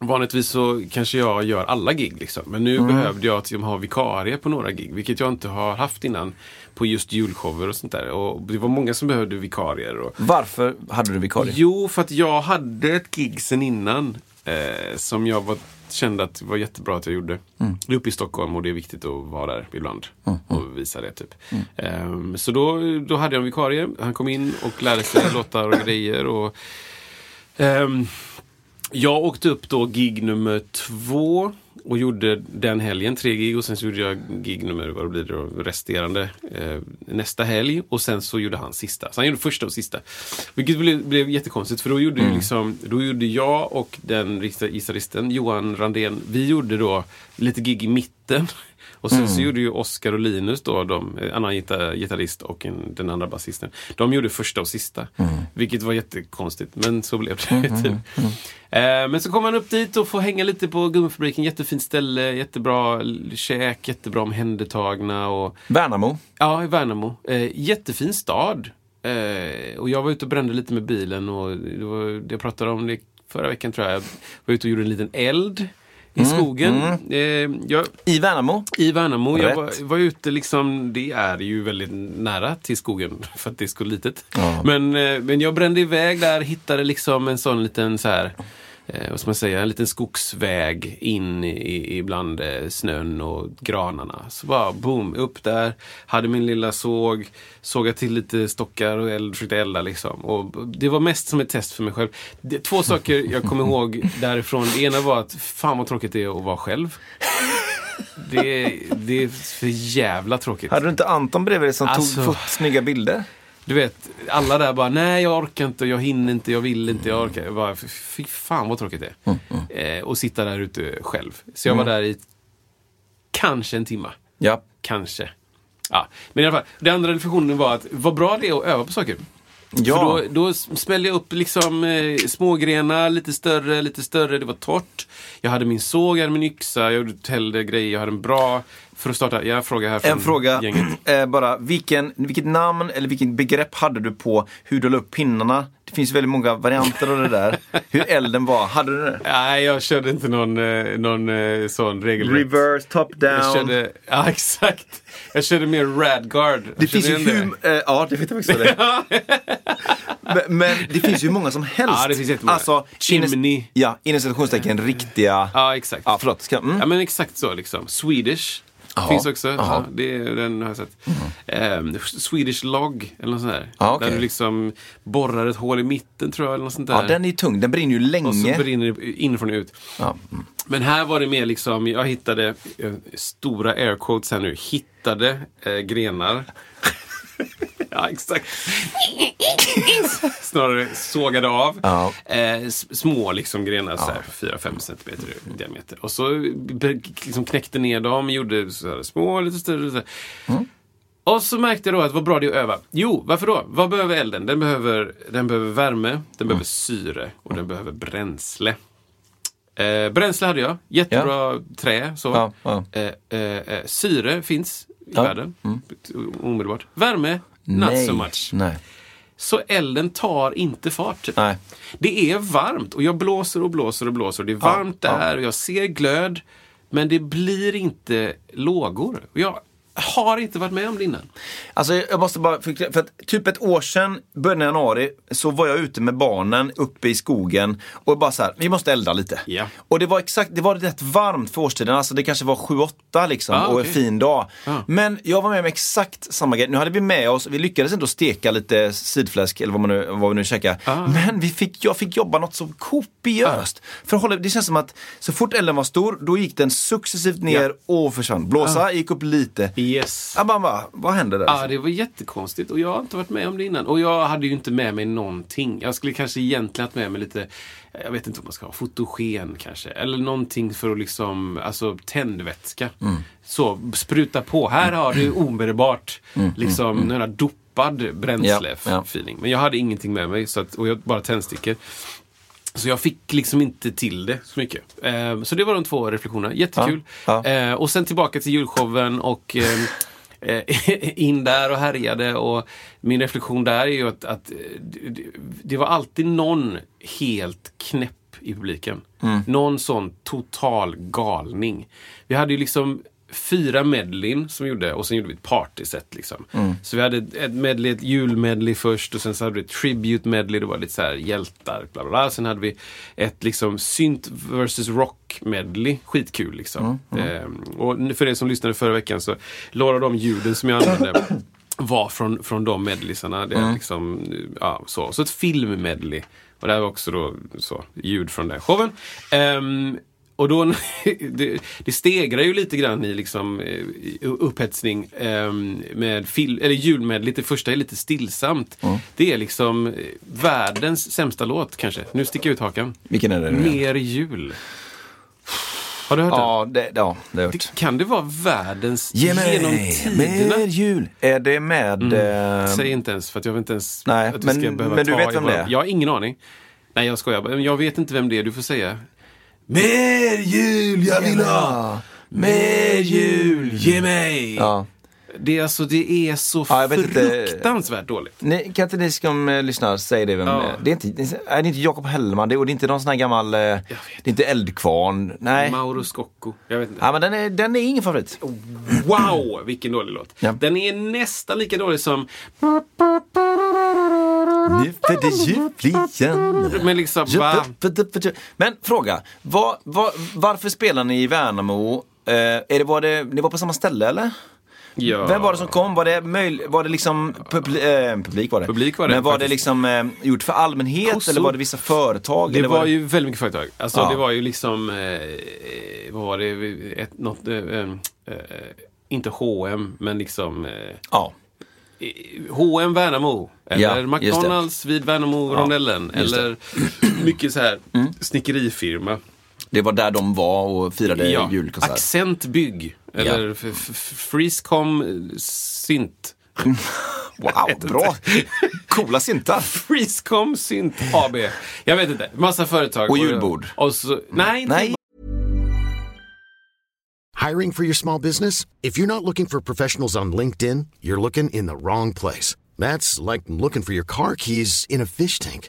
[SPEAKER 2] Vanligtvis så kanske jag gör alla gig liksom. Men nu behövde jag att jag ha vikarie på några gig. Vilket jag inte har haft innan. På just julshower och sånt där. Och det var många som behövde vikarier. Och...
[SPEAKER 1] Varför hade du vikarie?
[SPEAKER 2] Jo, för att jag hade ett gig sen innan. Eh, som jag var, kände att det var jättebra att jag gjorde. Det är uppe i Stockholm och det är viktigt att vara där ibland. Och visa det typ. Ehm, så då, då hade jag en vikarie. Han kom in och lärde sig låtar och grejer. Och, ehm, jag åkte upp då gig nummer två och gjorde den helgen tre gig och sen så gjorde jag gig nummer, vad blir det då, resterande eh, nästa helg och sen så gjorde han sista. Så han gjorde första och sista. Vilket blev, blev jättekonstigt för då gjorde, ju liksom, då gjorde jag och den gitarristen Johan Randén, vi gjorde då lite gig i mitten. Och sen så gjorde ju Oscar och Linus då, de, en annan gitar, gitarrist och en, den andra basisten. De gjorde första och sista. Vilket var jättekonstigt, men så blev det. typ. Eh, men så kom man upp dit och får hänga lite på gummifabriken. Jättefint ställe, jättebra käk, jättebra omhändertagna. Och,
[SPEAKER 1] Värnamo.
[SPEAKER 2] Ja, i Värnamo. Eh, jättefin stad. Eh, och jag var ute och brände lite med bilen och det var, jag pratade om det förra veckan tror jag. Jag var ute och gjorde en liten eld i skogen. Eh, jag,
[SPEAKER 1] I Värnamo.
[SPEAKER 2] I Värnamo. Jag
[SPEAKER 1] Rätt.
[SPEAKER 2] var, var ute liksom, det är ju väldigt nära till skogen för att det är så litet.
[SPEAKER 1] Ja.
[SPEAKER 2] Men, eh, men jag brände iväg där, hittade liksom en sån liten så här Eh, vad ska man säga, en liten skogsväg in i, i bland eh, snön och granarna. Så bara boom, upp där, hade min lilla såg, sågade till lite stockar och eld, försökte elda liksom. Och det var mest som ett test för mig själv. Det, två saker jag kommer ihåg därifrån. Det ena var att fan vad tråkigt det är att vara själv. Det, det är för jävla tråkigt.
[SPEAKER 1] Hade du inte Anton bredvid dig som
[SPEAKER 2] Alltså.
[SPEAKER 1] tog fått snygga bilder?
[SPEAKER 2] Du vet, alla där bara, nej jag orkar inte, jag hinner inte, jag vill inte, jag orkar. Jag bara, fy fan vad tråkigt det är. Eh, och sitta där ute själv. Så jag var där i kanske en timme.
[SPEAKER 1] Ja.
[SPEAKER 2] Kanske. Ja, men i alla fall. Den andra reflektionen var att vad bra det är att öva på saker.
[SPEAKER 1] Ja.
[SPEAKER 2] För då, då smällde jag upp liksom eh, smågrenar, lite större, lite större. Det var torrt. Jag hade min såg, jag hade min yxa, jag tällde grejer, jag hade en bra... För att starta, jag frågar här från
[SPEAKER 1] En fråga,
[SPEAKER 2] gänget.
[SPEAKER 1] eh, bara, vilken, vilket namn eller vilket begrepp hade du på hur du la upp pinnarna? Det finns väldigt många varianter av det där. Hur elden var, hade du det?
[SPEAKER 2] Nej, jag körde inte någon, eh, någon eh, sån regelrätt.
[SPEAKER 1] Reverse, top down.
[SPEAKER 2] Jag körde, ja exakt. Jag körde mer radguard.
[SPEAKER 1] det finns ju hur, eh, ja det vet jag också det. men, men det finns ju många som helst.
[SPEAKER 2] Ja, det finns jättemånga.
[SPEAKER 1] Alltså,
[SPEAKER 2] Chimney.
[SPEAKER 1] Ines, ja, inom citationstecken riktiga.
[SPEAKER 2] Ja, exakt.
[SPEAKER 1] Ja, förlåt. Ska, mm.
[SPEAKER 2] Ja, men exakt så liksom. Swedish.
[SPEAKER 1] Jaha.
[SPEAKER 2] Finns också. Ja, det, den har jag sett. Ehm, Swedish log, eller något sånt där.
[SPEAKER 1] Ja, okej.
[SPEAKER 2] Där du liksom borrar ett hål i mitten tror jag, eller något sånt där.
[SPEAKER 1] ja, den är tung. Den brinner ju länge.
[SPEAKER 2] och så brinner det inifrån och ut.
[SPEAKER 1] ja. mm.
[SPEAKER 2] Men här var det mer liksom, jag hittade, eh, stora air quotes här nu, hittade eh, grenar. ja, exakt. Snarare sågade av.
[SPEAKER 1] Ja.
[SPEAKER 2] Eh, små liksom grenar, här, 4-5 centimeter i diameter. Och så liksom knäckte ner dem, gjorde så här, små, lite större. Så.
[SPEAKER 1] Mm.
[SPEAKER 2] Och så märkte jag då att vad bra det är att öva. Jo, varför då? Vad behöver elden? Den behöver, den behöver värme, den
[SPEAKER 1] Mm.
[SPEAKER 2] behöver syre och den behöver bränsle. Eh, bränsle hade jag. Jättebra trä. Så.
[SPEAKER 1] Ja, ja.
[SPEAKER 2] Eh, eh, eh, syre finns i
[SPEAKER 1] Ja.
[SPEAKER 2] världen. Omedelbart. Värme, not
[SPEAKER 1] Nej.
[SPEAKER 2] so much.
[SPEAKER 1] Nej.
[SPEAKER 2] Så elden tar inte fart.
[SPEAKER 1] Nej.
[SPEAKER 2] Det är varmt och jag blåser och blåser och blåser. Och det är varmt
[SPEAKER 1] ja.
[SPEAKER 2] där och jag ser glöd. Men det blir inte lågor. Jag har inte varit med om det innan.
[SPEAKER 1] Alltså jag måste bara, för, för att typ ett år sedan, början av januari, så var jag ute med barnen uppe i skogen och bara så här, vi måste elda lite.
[SPEAKER 2] Ja.
[SPEAKER 1] Och det var exakt, det var rätt varmt för årstiden, alltså det kanske var 7-8 liksom
[SPEAKER 2] Ah,
[SPEAKER 1] och en
[SPEAKER 2] okej.
[SPEAKER 1] fin dag.
[SPEAKER 2] Ah.
[SPEAKER 1] Men jag var med om exakt samma grej. Nu hade vi med oss, vi lyckades ändå steka lite sidfläsk eller vad, man nu, vad vi nu käkade.
[SPEAKER 2] Ah.
[SPEAKER 1] Men vi fick, jag fick jobba något så kopiöst. För hålla, det känns som att så fort elden var stor, då gick den successivt ner och försvann. Blåsa gick upp lite.
[SPEAKER 2] Yes.
[SPEAKER 1] Jag bara, bara, vad hände där?
[SPEAKER 2] Ja, det var jättekonstigt och jag har inte varit med om det innan. Och jag hade ju inte med mig någonting. Jag skulle kanske egentligen haft med mig lite, jag vet inte om man ska ha, fotogen kanske. Eller någonting för att liksom, alltså tändvätska.
[SPEAKER 1] Mm.
[SPEAKER 2] Så, spruta på. Här har du omedelbart liksom mm, här dopad
[SPEAKER 1] Ja, ja.
[SPEAKER 2] bränsle-feeling. Men jag hade ingenting med mig så att, och jag bara tändstickor. Så jag fick liksom inte till det så mycket. Eh, så det var de två reflektionerna. Jättekul.
[SPEAKER 1] Ja, ja.
[SPEAKER 2] Eh, och sen tillbaka till julshowen och ehm, eh, in där och härjade. Och min reflektion där är ju att, att eh, det, var alltid någon helt knäpp i publiken. Någon sån total galning. Vi hade ju liksom fyra medlin som vi gjorde och sen gjorde vi ett partyset. Liksom. Så vi hade ett- medley, ett julmedley först och sen så hade vi ett tribute medley. Det var lite så här hjältar. Bla bla bla. Sen hade vi ett liksom synt versus rock medley. Skitkul liksom. Ehm, och nu för er som lyssnade förra veckan så några av de ljuden som jag använde var från, från de medleysarna. Det är liksom, ja, så. så ett filmmedley. Och det här var också då så, ljud från den showen. Ehm, och då, det, det stegrar ju lite grann i liksom eh, upphetsning ehm, med fil, eller julmedley. Det första är lite stillsamt. Det är liksom eh, världens sämsta låt kanske. Nu sticker jag ut hakan.
[SPEAKER 1] Vilken är det nu?
[SPEAKER 2] Mer jul. Har du hört den?
[SPEAKER 1] Ja, det, ja, det har jag hört.
[SPEAKER 2] Kan det vara världens
[SPEAKER 1] Ge
[SPEAKER 2] genom
[SPEAKER 1] mig
[SPEAKER 2] tiderna?
[SPEAKER 1] mer jul. Är det med... eh,
[SPEAKER 2] Säg inte ens, för jag vet inte ens
[SPEAKER 1] Nej,
[SPEAKER 2] att vi
[SPEAKER 1] men-
[SPEAKER 2] ska behöva
[SPEAKER 1] men du
[SPEAKER 2] ta
[SPEAKER 1] vet vem det är?
[SPEAKER 2] Jag har ingen aning. Nej, jag skojar. Jag vet inte vem det är, du får säga.
[SPEAKER 1] Mer jul jag vill ha! Mer jul!
[SPEAKER 2] Ge mig!
[SPEAKER 1] Ja.
[SPEAKER 2] Det, är alltså, det är så
[SPEAKER 1] Ja, vet inte.
[SPEAKER 2] fruktansvärt dåligt.
[SPEAKER 1] Nej, kan inte ni som eh, lyssnar säga det vem
[SPEAKER 2] Ja.
[SPEAKER 1] det är? Det är inte, det är, inte Jakob Hellman det, och det är inte någon sån här gammal, eh, det är inte Eldkvarn. Nej.
[SPEAKER 2] Mauro Scocco. Jag vet inte.
[SPEAKER 1] Ja, men den är, den är ingen favorit.
[SPEAKER 2] Wow, vilken dålig låt.
[SPEAKER 1] Ja.
[SPEAKER 2] Den är nästan lika dålig som...
[SPEAKER 1] Nu för det julflian.
[SPEAKER 2] Men liksom, va?
[SPEAKER 1] Men fråga, var, var, varför spelar ni i Värnamo? Eh, är det, var det, ni var på samma ställe eller?
[SPEAKER 2] Ja.
[SPEAKER 1] Vem var det som kom? Var det, möj, var det liksom publi, eh, publik? var det?
[SPEAKER 2] Publik var det,
[SPEAKER 1] Men var det
[SPEAKER 2] faktiskt.
[SPEAKER 1] liksom eh, gjort för allmänhet
[SPEAKER 2] Kossor.
[SPEAKER 1] eller var det vissa företag?
[SPEAKER 2] Det
[SPEAKER 1] eller
[SPEAKER 2] var
[SPEAKER 1] det...
[SPEAKER 2] ju väldigt mycket företag. Alltså
[SPEAKER 1] Ja.
[SPEAKER 2] det var ju liksom, eh, vad var det, ett, något, eh, eh, inte H&M men liksom eh,
[SPEAKER 1] Ja.
[SPEAKER 2] H&M Värnamo. Eller
[SPEAKER 1] Ja, det.
[SPEAKER 2] McDonalds vid Värnamo-rondellen.
[SPEAKER 1] det.
[SPEAKER 2] eller mycket så här snickerifirma.
[SPEAKER 1] Det var där de var och firade
[SPEAKER 2] Ja.
[SPEAKER 1] julkonsert.
[SPEAKER 2] Accent Bygg. Eller f- f- Freescom Synt.
[SPEAKER 1] Wow, bra! Coola syntar.
[SPEAKER 2] Freescom Synt AB. Jag vet inte. Massa företag.
[SPEAKER 1] Och julbord.
[SPEAKER 2] Och så, nej, inte
[SPEAKER 1] Nej.
[SPEAKER 3] Hiring for your small business? If you're not looking for professionals on LinkedIn, you're looking in the wrong place. That's like looking for your car keys in a fish tank.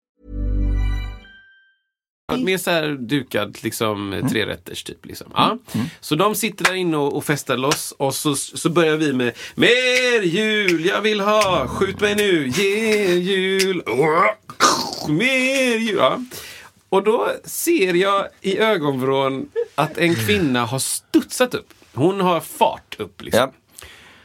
[SPEAKER 2] Mer så här dukad, liksom
[SPEAKER 1] Mm.
[SPEAKER 2] trerätters typ. Liksom. Ja. Så de sitter där inne och, och festar loss och så, så börjar vi med Mer jul, jag vill ha, skjut mig nu, ge jul, mer jul. Ja. Och då ser jag i ögonvrån att en kvinna har studsat upp. Hon har fart upp. Liksom.
[SPEAKER 1] Ja.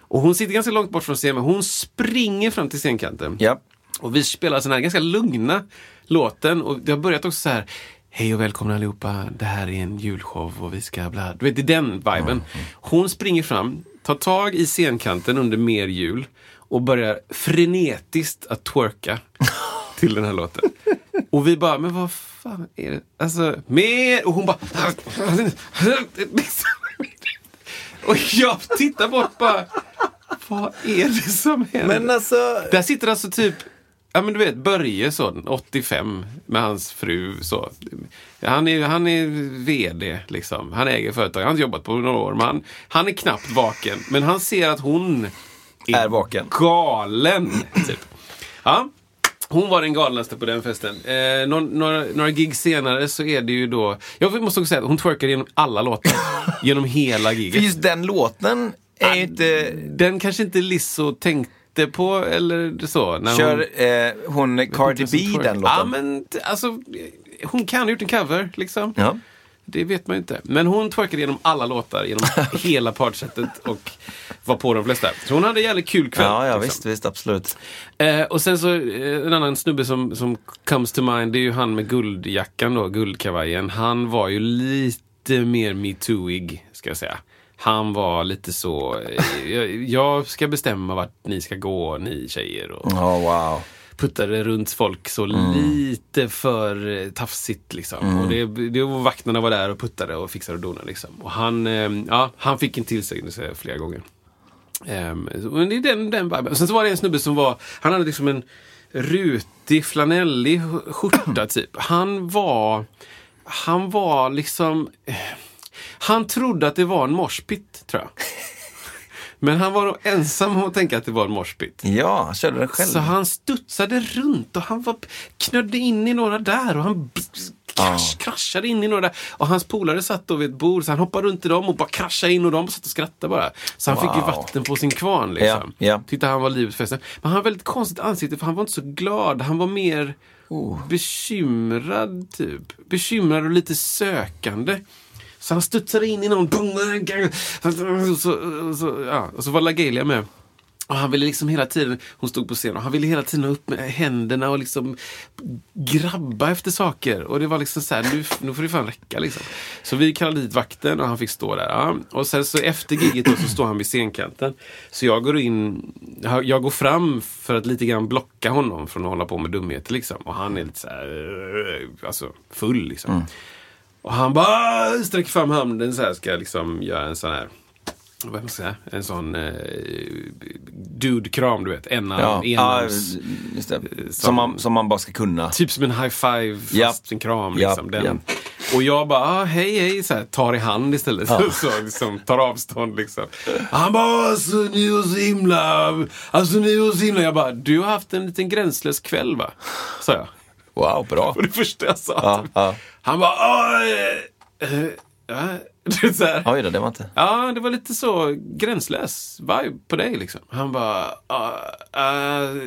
[SPEAKER 2] Och hon sitter ganska långt bort från scenen, men hon springer fram till scenkanten.
[SPEAKER 1] Ja.
[SPEAKER 2] Och vi spelar den här ganska lugna låten och det har börjat också så här Hej och välkomna allihopa, det här är en julshow och vi ska bla... Du vet, det är den viben. Hon springer fram, tar tag i scenkanten under mer jul och börjar frenetiskt att twerka till den här låten. Och vi bara, men vad fan är det? Alltså, mer! Och hon bara... Och jag tittar bort bara, vad är det som händer?
[SPEAKER 1] Men alltså,
[SPEAKER 2] Där sitter alltså typ, ja men du vet Börje så, 85 med hans fru så. Han är, han är VD liksom. Han äger företag. Han har jobbat på några år. Men han, han är knappt vaken. Men han ser att hon
[SPEAKER 1] Är vaken.
[SPEAKER 2] galen. Typ. Ja. Hon var den galnaste på den festen. Eh, några, några, några gig senare så är det ju då... Jag måste också säga att hon twerkar genom alla låtar. genom hela
[SPEAKER 1] för
[SPEAKER 2] giget.
[SPEAKER 1] just den låten är ju inte...
[SPEAKER 2] Den kanske inte Lizzo tänkte på eller så. När
[SPEAKER 1] Kör
[SPEAKER 2] hon,
[SPEAKER 1] eh, hon Cardi B den låten?
[SPEAKER 2] Ja, men alltså, hon kan ha gjort en cover liksom.
[SPEAKER 1] Ja.
[SPEAKER 2] Det vet man ju inte. Men hon twerkade genom alla låtar, genom hela partsetet och var på de flesta. Så hon hade en jävligt kul kväll.
[SPEAKER 1] Ja, ja
[SPEAKER 2] liksom.
[SPEAKER 1] visst, visst, absolut.
[SPEAKER 2] Eh, och sen så eh, en annan snubbe som, som comes to mind, det är ju han med guldjackan då, guldkavajen. Han var ju lite mer metooig, ska jag säga. Han var lite så, eh, jag, jag ska bestämma vart ni ska gå, ni tjejer. Och
[SPEAKER 1] Ja, wow.
[SPEAKER 2] puttade runt folk så
[SPEAKER 1] Mm.
[SPEAKER 2] lite för eh, tafsigt liksom. Och det, det var vakterna var där och puttade och fixade och donade liksom. Och han, eh, ja, han fick en tillsägelse flera gånger. Um, men det är den, den viben. Sen så var det en snubbe som var, han hade liksom en rutig flanellig skjorta typ. Han var, han var liksom, han trodde att det var en morspit tror jag. Men han var nog ensam om att tänka att det var en moshpit.
[SPEAKER 1] Ja, han körde den själv.
[SPEAKER 2] Så han studsade runt och han var, knödde in i några där och han krasch, kraschade in i några där. Och hans polare satt då vid ett bord så han hoppade runt i dem och bara kraschade in och de satt och skrattade bara. Så han fick ju
[SPEAKER 1] Wow.
[SPEAKER 2] vatten på sin kvarn liksom.
[SPEAKER 1] Ja, ja.
[SPEAKER 2] Tyckte han var livets. Men han har väldigt konstigt ansikte för han var inte så glad. Han var mer
[SPEAKER 1] Oh.
[SPEAKER 2] bekymrad typ. Bekymrad och lite sökande. Så han studsade in i någon... Och så, så, ja, och så var Lagelia med. Och han ville liksom hela tiden, hon stod på scen och han ville hela tiden ha upp med händerna och liksom grabba efter saker. Och det var liksom så här, nu, nu får det fan räcka liksom. Så vi kallade dit vakten och han fick stå där. Ja. Och sen så efter giget då så står han vid scenkanten. Så jag går in, jag går fram för att lite grann blocka honom från att hålla på med dumheter liksom. Och han är lite så här, alltså full liksom. Mm. Och han bara sträcker fram handen så här, ska liksom göra en sån här vad man säga? En sån eh, dude-kram, du vet. En
[SPEAKER 1] Ja,
[SPEAKER 2] arm,
[SPEAKER 1] ja,
[SPEAKER 2] enarms.
[SPEAKER 1] just det. Som, man, som man bara ska kunna.
[SPEAKER 2] Typ som en high five fast
[SPEAKER 1] Ja.
[SPEAKER 2] en kram.
[SPEAKER 1] Ja,
[SPEAKER 2] Liksom. Den.
[SPEAKER 1] ja.
[SPEAKER 2] Och jag bara, ah, hej hej, så här, tar i hand istället. så, liksom, tar avstånd liksom. Han bara, alltså ni var så himla, alltså ni var så himla. Jag bara, du har haft en liten gränslös kväll va? Sa jag.
[SPEAKER 1] Wow, bra.
[SPEAKER 2] Och det första jag sa.
[SPEAKER 1] Ja, ja.
[SPEAKER 2] Han bara, eh, ja. Du vet, så här.
[SPEAKER 1] Oj då, det var inte...
[SPEAKER 2] Ja, det var lite så gränslös vibe på dig liksom. Han bara... Uh, uh,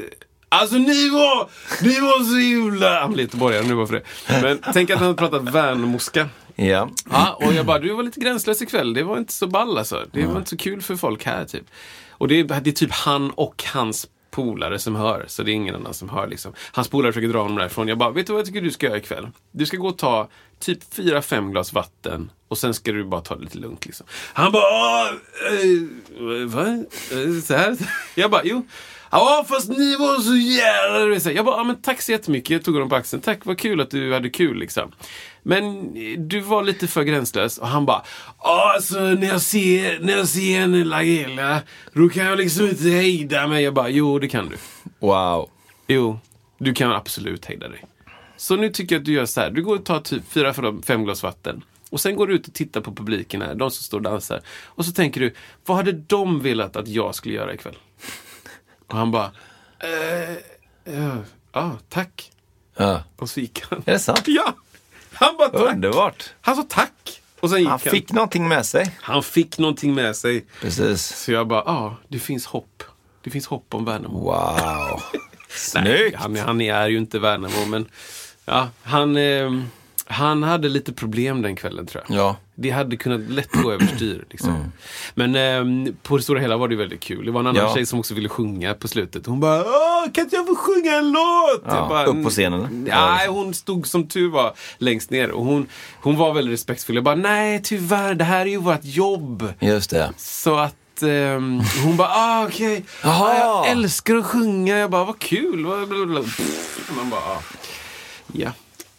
[SPEAKER 2] alltså ni var, ni var så himla... Han blir göteborgare nu bara för det. Men tänk att han pratat värnmoska.
[SPEAKER 1] Ja.
[SPEAKER 2] Ja, och jag bara, du var lite gränslös ikväll. Det var inte så ball alltså. Det var inte så kul för folk här typ. Och det är, det är typ han och hans polare som hör. Så det är ingen annan som hör liksom. Hans polare försöker dra honom därifrån. Jag bara, vet du vad jag tycker du ska göra ikväll? Du ska gå och ta typ fyra fem glas vatten. Och sen ska du bara ta det lite lugnt liksom. Han bara, äh, va? Eh, vad? Eh, så här? Jag bara, jo. Ja, fast ni var så jävla... Jag bara, ja, men tack så jättemycket. Jag tog honom på axeln. Tack, vad kul att du hade kul liksom. Men du var lite för gränslös. Och han bara, alltså när jag ser, när jag ser en Lagela, då kan jag liksom inte hejda mig. Jag bara, jo det kan du.
[SPEAKER 1] Wow.
[SPEAKER 2] Jo, du kan absolut hejda dig. Så nu tycker jag att du gör så här. Du går och tar typ fyra, fem- glas vatten. Och sen går du ut och tittar på publiken här, de som står och dansar. Och så tänker du, vad hade de velat att jag skulle göra ikväll? Och han bara, eh, ja, ja, tack.
[SPEAKER 1] Ja.
[SPEAKER 2] Och så gick han.
[SPEAKER 1] Är det sant?
[SPEAKER 2] Ja! Han bara tack.
[SPEAKER 1] Underbart.
[SPEAKER 2] Han sa tack. Och sen gick
[SPEAKER 1] Han
[SPEAKER 2] han.
[SPEAKER 1] fick någonting med sig.
[SPEAKER 2] han fick någonting med sig.
[SPEAKER 1] Precis.
[SPEAKER 2] Så jag bara, ja, det finns hopp. Det finns hopp om Värnamo.
[SPEAKER 1] Wow.
[SPEAKER 2] Nej,
[SPEAKER 1] Snyggt.
[SPEAKER 2] han, han är ju inte Värnamo, men ja, han, eh, han hade lite problem den kvällen tror jag.
[SPEAKER 1] Ja.
[SPEAKER 2] Det hade kunnat lätt gå överstyr. Liksom. Men eh, på det stora hela var det väldigt kul. Det var en annan
[SPEAKER 1] Ja.
[SPEAKER 2] tjej som också ville sjunga på slutet. Hon bara, Åh, kan inte jag få sjunga en låt?
[SPEAKER 1] Ja,
[SPEAKER 2] bara,
[SPEAKER 1] upp på scenen, eller?
[SPEAKER 2] Nej, hon stod som tur var längst ner. Och hon, hon var väldigt respektfull. Jag bara, nej tyvärr, det här är ju vårt jobb.
[SPEAKER 1] Just det.
[SPEAKER 2] Så att ehm, hon bara, ah okej,
[SPEAKER 1] Jaha.
[SPEAKER 2] ah, jag älskar att sjunga. Jag bara, vad kul. Man bara, ah. ja.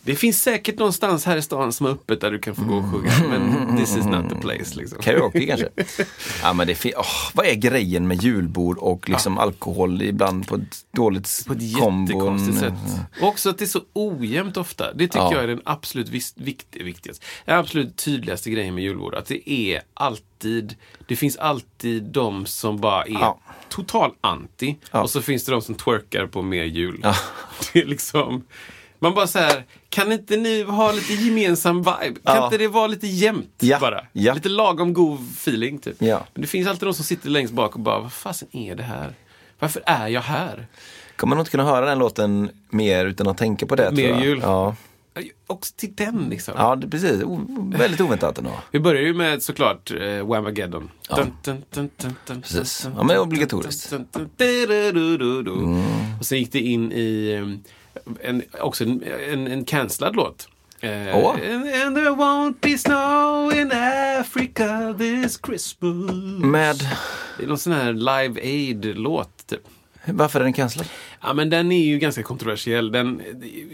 [SPEAKER 2] Det finns säkert någonstans här i stan som är öppet där du kan få gå och sjunga. Men this is not the place. Liksom.
[SPEAKER 1] Karaoke kanske? Ja men det fin- åh, Vad är grejen med julbord och liksom alkohol ibland på ett dåligt
[SPEAKER 2] På ett
[SPEAKER 1] kombon?
[SPEAKER 2] jättekonstigt sätt. Och också att det är så ojämnt ofta. Det tycker
[SPEAKER 1] Ja.
[SPEAKER 2] jag är den absolut vis- vikt- viktigaste. Den absolut tydligaste grejen med julbord. Att det är alltid, det finns alltid de som bara är
[SPEAKER 1] Ja.
[SPEAKER 2] total anti.
[SPEAKER 1] Ja.
[SPEAKER 2] Och så finns det de som twerkar på mer jul.
[SPEAKER 1] Ja.
[SPEAKER 2] Det är liksom, man bara så här, kan inte ni ha lite gemensam vibe? Kan
[SPEAKER 1] Ja.
[SPEAKER 2] inte det vara lite jämnt
[SPEAKER 1] Ja.
[SPEAKER 2] bara?
[SPEAKER 1] Ja.
[SPEAKER 2] Lite lagom god feeling typ.
[SPEAKER 1] Ja.
[SPEAKER 2] Men det finns alltid de som sitter längst bak och bara, vad fasen är det här? Varför är jag här?
[SPEAKER 1] Kommer man inte kunna höra den låten mer utan att tänka på det?
[SPEAKER 2] Mer jul.
[SPEAKER 1] Ja,
[SPEAKER 2] Också till den liksom.
[SPEAKER 1] ja det, precis. O, väldigt oväntat ändå.
[SPEAKER 2] Vi börjar ju med såklart eh, Whamageddon. Dun, dun, dun, dun, dun,
[SPEAKER 1] Precis. Ja, men obligatoriskt. Mm.
[SPEAKER 2] Och sen gick det in i eh, en, också en, en, en cancellad låt. Eh,
[SPEAKER 1] Åh.
[SPEAKER 2] and, and there won't be snow in Africa this Christmas.
[SPEAKER 1] Med,
[SPEAKER 2] Det är någon sån här Live Aid-låt typ.
[SPEAKER 1] varför är den cancellad?
[SPEAKER 2] Ja men den är ju ganska kontroversiell. Den,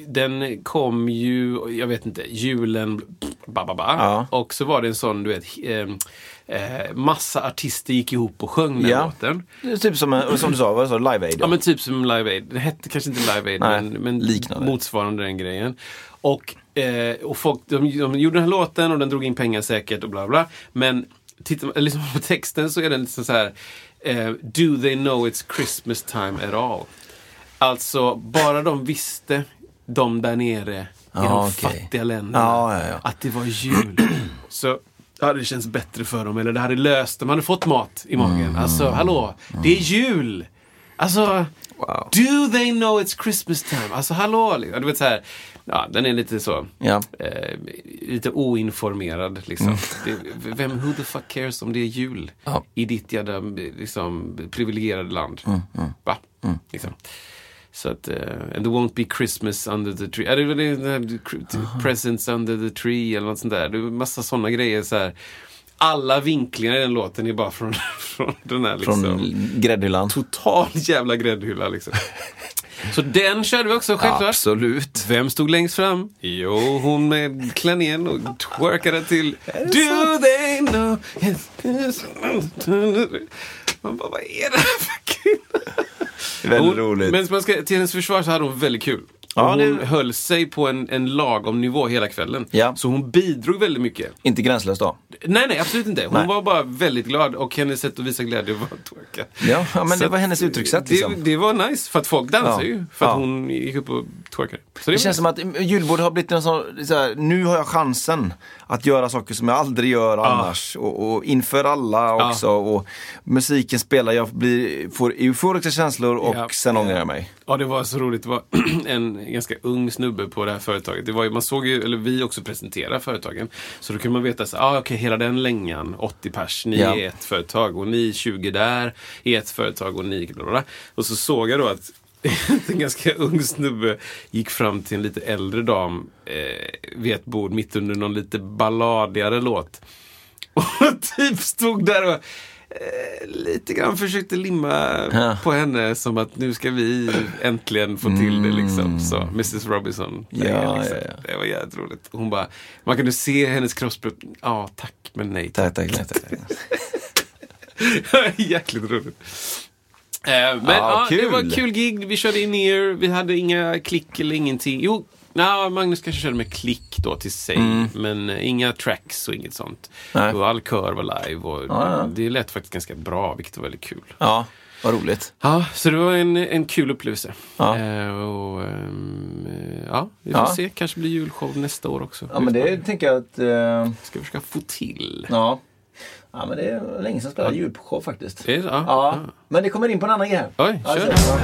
[SPEAKER 2] den kom ju, jag vet inte, julen, ba, ba, ba.
[SPEAKER 1] Ja.
[SPEAKER 2] Och så var det en sån, du vet, eh, eh, massa artister gick ihop och sjöng den
[SPEAKER 1] Ja.
[SPEAKER 2] låten.
[SPEAKER 1] Typ som, en- som du sa, vad sa? Live Aid?
[SPEAKER 2] Ja men typ som Live Aid. Det hette kanske inte Live Aid
[SPEAKER 1] Nej,
[SPEAKER 2] men, men
[SPEAKER 1] liknande.
[SPEAKER 2] motsvarande den grejen. Och, eh, och folk, de, de gjorde den här låten och den drog in pengar säkert och bla bla. Men tittar man liksom på texten så är den liksom så här. Eh, Do they know it's Christmas time at all? Alltså, bara de visste, de där nere i
[SPEAKER 1] Ja,
[SPEAKER 2] de
[SPEAKER 1] okej.
[SPEAKER 2] fattiga länderna,
[SPEAKER 1] Ja, ja, ja.
[SPEAKER 2] att det var jul. så hade det känts bättre för dem. Eller det hade löst, de hade fått mat i magen.
[SPEAKER 1] Mm.
[SPEAKER 2] Alltså, hallå, det är jul! Alltså,
[SPEAKER 1] Wow.
[SPEAKER 2] do they know it's Christmas time? Alltså, hallå! liksom. Du vet så här, ja, den är lite så.
[SPEAKER 1] Ja.
[SPEAKER 2] Eh, lite oinformerad liksom. Det, vem, who the fuck cares om det är jul?
[SPEAKER 1] Ja.
[SPEAKER 2] I ditt jävla liksom, privilegierade land. Va? Liksom. Så att, eh, and there won't be Christmas under the tree. Eller det är presents under the tree eller något sånt där. Det är massa sådana grejer så här. Alla vinklingar i den låten är bara från, från den här liksom.
[SPEAKER 1] Från gräddhyllan.
[SPEAKER 2] Total jävla gräddhylla liksom. Så den körde vi också självklart.
[SPEAKER 1] Absolut.
[SPEAKER 2] Vem stod längst fram? Jo, hon med klänningen och twerkade till Do they know? Man bara, vad är det här för kille?
[SPEAKER 1] Väldigt
[SPEAKER 2] Hon-
[SPEAKER 1] roligt.
[SPEAKER 2] Men man ska, till hennes försvar så hade hon väldigt kul.
[SPEAKER 1] Ja,
[SPEAKER 2] hon
[SPEAKER 1] det-
[SPEAKER 2] höll sig på en, en lagom nivå hela kvällen.
[SPEAKER 1] Ja.
[SPEAKER 2] Så hon bidrog väldigt mycket.
[SPEAKER 1] Inte gränslöst då.
[SPEAKER 2] Nej, nej, absolut inte. Hon
[SPEAKER 1] Nej.
[SPEAKER 2] var bara väldigt glad och hennes sätt att visa glädje var att twerka.
[SPEAKER 1] Ja, ja, men
[SPEAKER 2] Så
[SPEAKER 1] det var hennes uttryckssätt liksom.
[SPEAKER 2] Det, det var nice, för att folk dansar ju. För att hon gick upp och twerkade. Så
[SPEAKER 1] Det
[SPEAKER 2] var
[SPEAKER 1] känns som att julbord har blivit en sån, så här, nu har jag chansen att göra saker som jag aldrig gör annars. Och, och inför alla också. Och musiken spelar, jag blir, får euforiska känslor och sen ångrar jag mig.
[SPEAKER 2] Ja, det var så roligt. Det var en ganska ung snubbe på det här företaget. Det var ju, man såg ju, eller vi också presenterar företagen. Så då kan man veta så ah, okej, hela den längan, 80 pers, ni
[SPEAKER 1] Ja.
[SPEAKER 2] är ett företag och ni 20 där är ett företag och ni bla, bla, bla. Och så såg jag då att en ganska ung snubbe gick fram till en lite äldre dam eh, vid ett bord mitt under någon lite balladigare låt. Och typ stod där och eh, lite grann försökte limma
[SPEAKER 1] Ja.
[SPEAKER 2] på henne som att nu ska vi äntligen få till det liksom. Så, Mrs Robinson.
[SPEAKER 1] Ja,
[SPEAKER 2] liksom.
[SPEAKER 1] ja, ja.
[SPEAKER 2] Det var jävligt roligt. Hon bara, man kunde se hennes kroppsspråk. Ja, tack, men nej
[SPEAKER 1] Tack, tack, tack. tack.
[SPEAKER 2] Jäkligt roligt. Eh, men
[SPEAKER 1] Ja,
[SPEAKER 2] ja, det var kul gig. Vi körde in er. Vi hade inga klick eller ingenting. Jo, na, Magnus kanske körde med klick då till sig. Men eh, inga tracks och inget sånt.
[SPEAKER 1] Nej.
[SPEAKER 2] Och all kör var live. Och
[SPEAKER 1] Ja, ja.
[SPEAKER 2] Det lät faktiskt ganska bra, vilket var väldigt kul.
[SPEAKER 1] Ja, vad roligt.
[SPEAKER 2] Ja, så det var en, en kul upplevelse.
[SPEAKER 1] Ja.
[SPEAKER 2] Eh, och, eh, ja, vi får
[SPEAKER 1] Ja.
[SPEAKER 2] se. Kanske blir julshow nästa år också.
[SPEAKER 1] Ja, men det tänker jag att... eh,
[SPEAKER 2] Ska försöka få till.
[SPEAKER 1] ja. ja, men det är länge sedan jag spelade julshow faktiskt.
[SPEAKER 2] Det- ja,
[SPEAKER 1] Ja,
[SPEAKER 2] ja.
[SPEAKER 1] men det kommer in på en annan grej här.
[SPEAKER 2] Oj,
[SPEAKER 1] Ja,
[SPEAKER 2] kör.
[SPEAKER 1] så-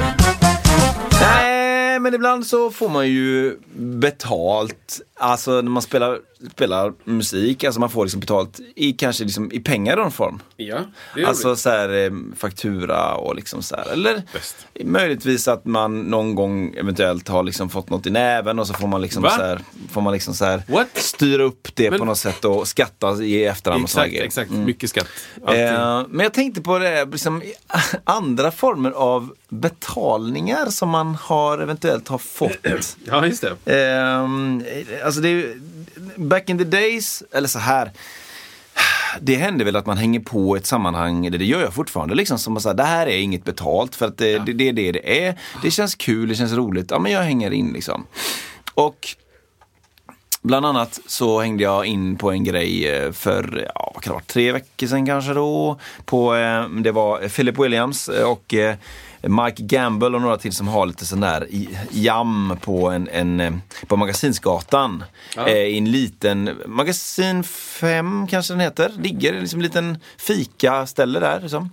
[SPEAKER 1] Nej, men ibland så får man ju betalt. Alltså när man spelar, spelar musik, alltså man får liksom betalt i kanske liksom i pengar i någon form.
[SPEAKER 2] Ja, det är
[SPEAKER 1] Alltså
[SPEAKER 2] roligt.
[SPEAKER 1] så här, eh, faktura och liksom så här. Eller
[SPEAKER 2] Bäst.
[SPEAKER 1] möjligtvis att man någon gång eventuellt har liksom fått något i näven och så får man liksom
[SPEAKER 2] Va?
[SPEAKER 1] så här, får man liksom så här
[SPEAKER 2] What?
[SPEAKER 1] styra upp det
[SPEAKER 2] Men-
[SPEAKER 1] på något sätt och skatta i efterhand. och
[SPEAKER 2] Exakt,
[SPEAKER 1] grejer.
[SPEAKER 2] exakt. Mycket skatt.
[SPEAKER 1] Eh, men jag tänkte på det, liksom, andra former av betalningar som man har eventuellt har fått.
[SPEAKER 2] Ja, just det.
[SPEAKER 1] Ehm, alltså det är, back in the days, eller så här. Det händer väl att man hänger på ett sammanhang, eller det gör jag fortfarande, liksom som att säga, det här är inget betalt för att det, det, det är det det är. Det känns kul, det känns roligt, ja men jag hänger in liksom. Och Bland annat så hängde jag in på en grej eh, för, ja vad kan det vara, tre veckor sedan kanske då. På, eh, det var Philip Williams eh, och eh, Mike Gamble och några till som har lite sån där jam på, en, en, eh, på Magasinsgatan. Eh, I en liten, Magasin 5 kanske den heter, ligger liksom en liten fika-ställe där. Liksom.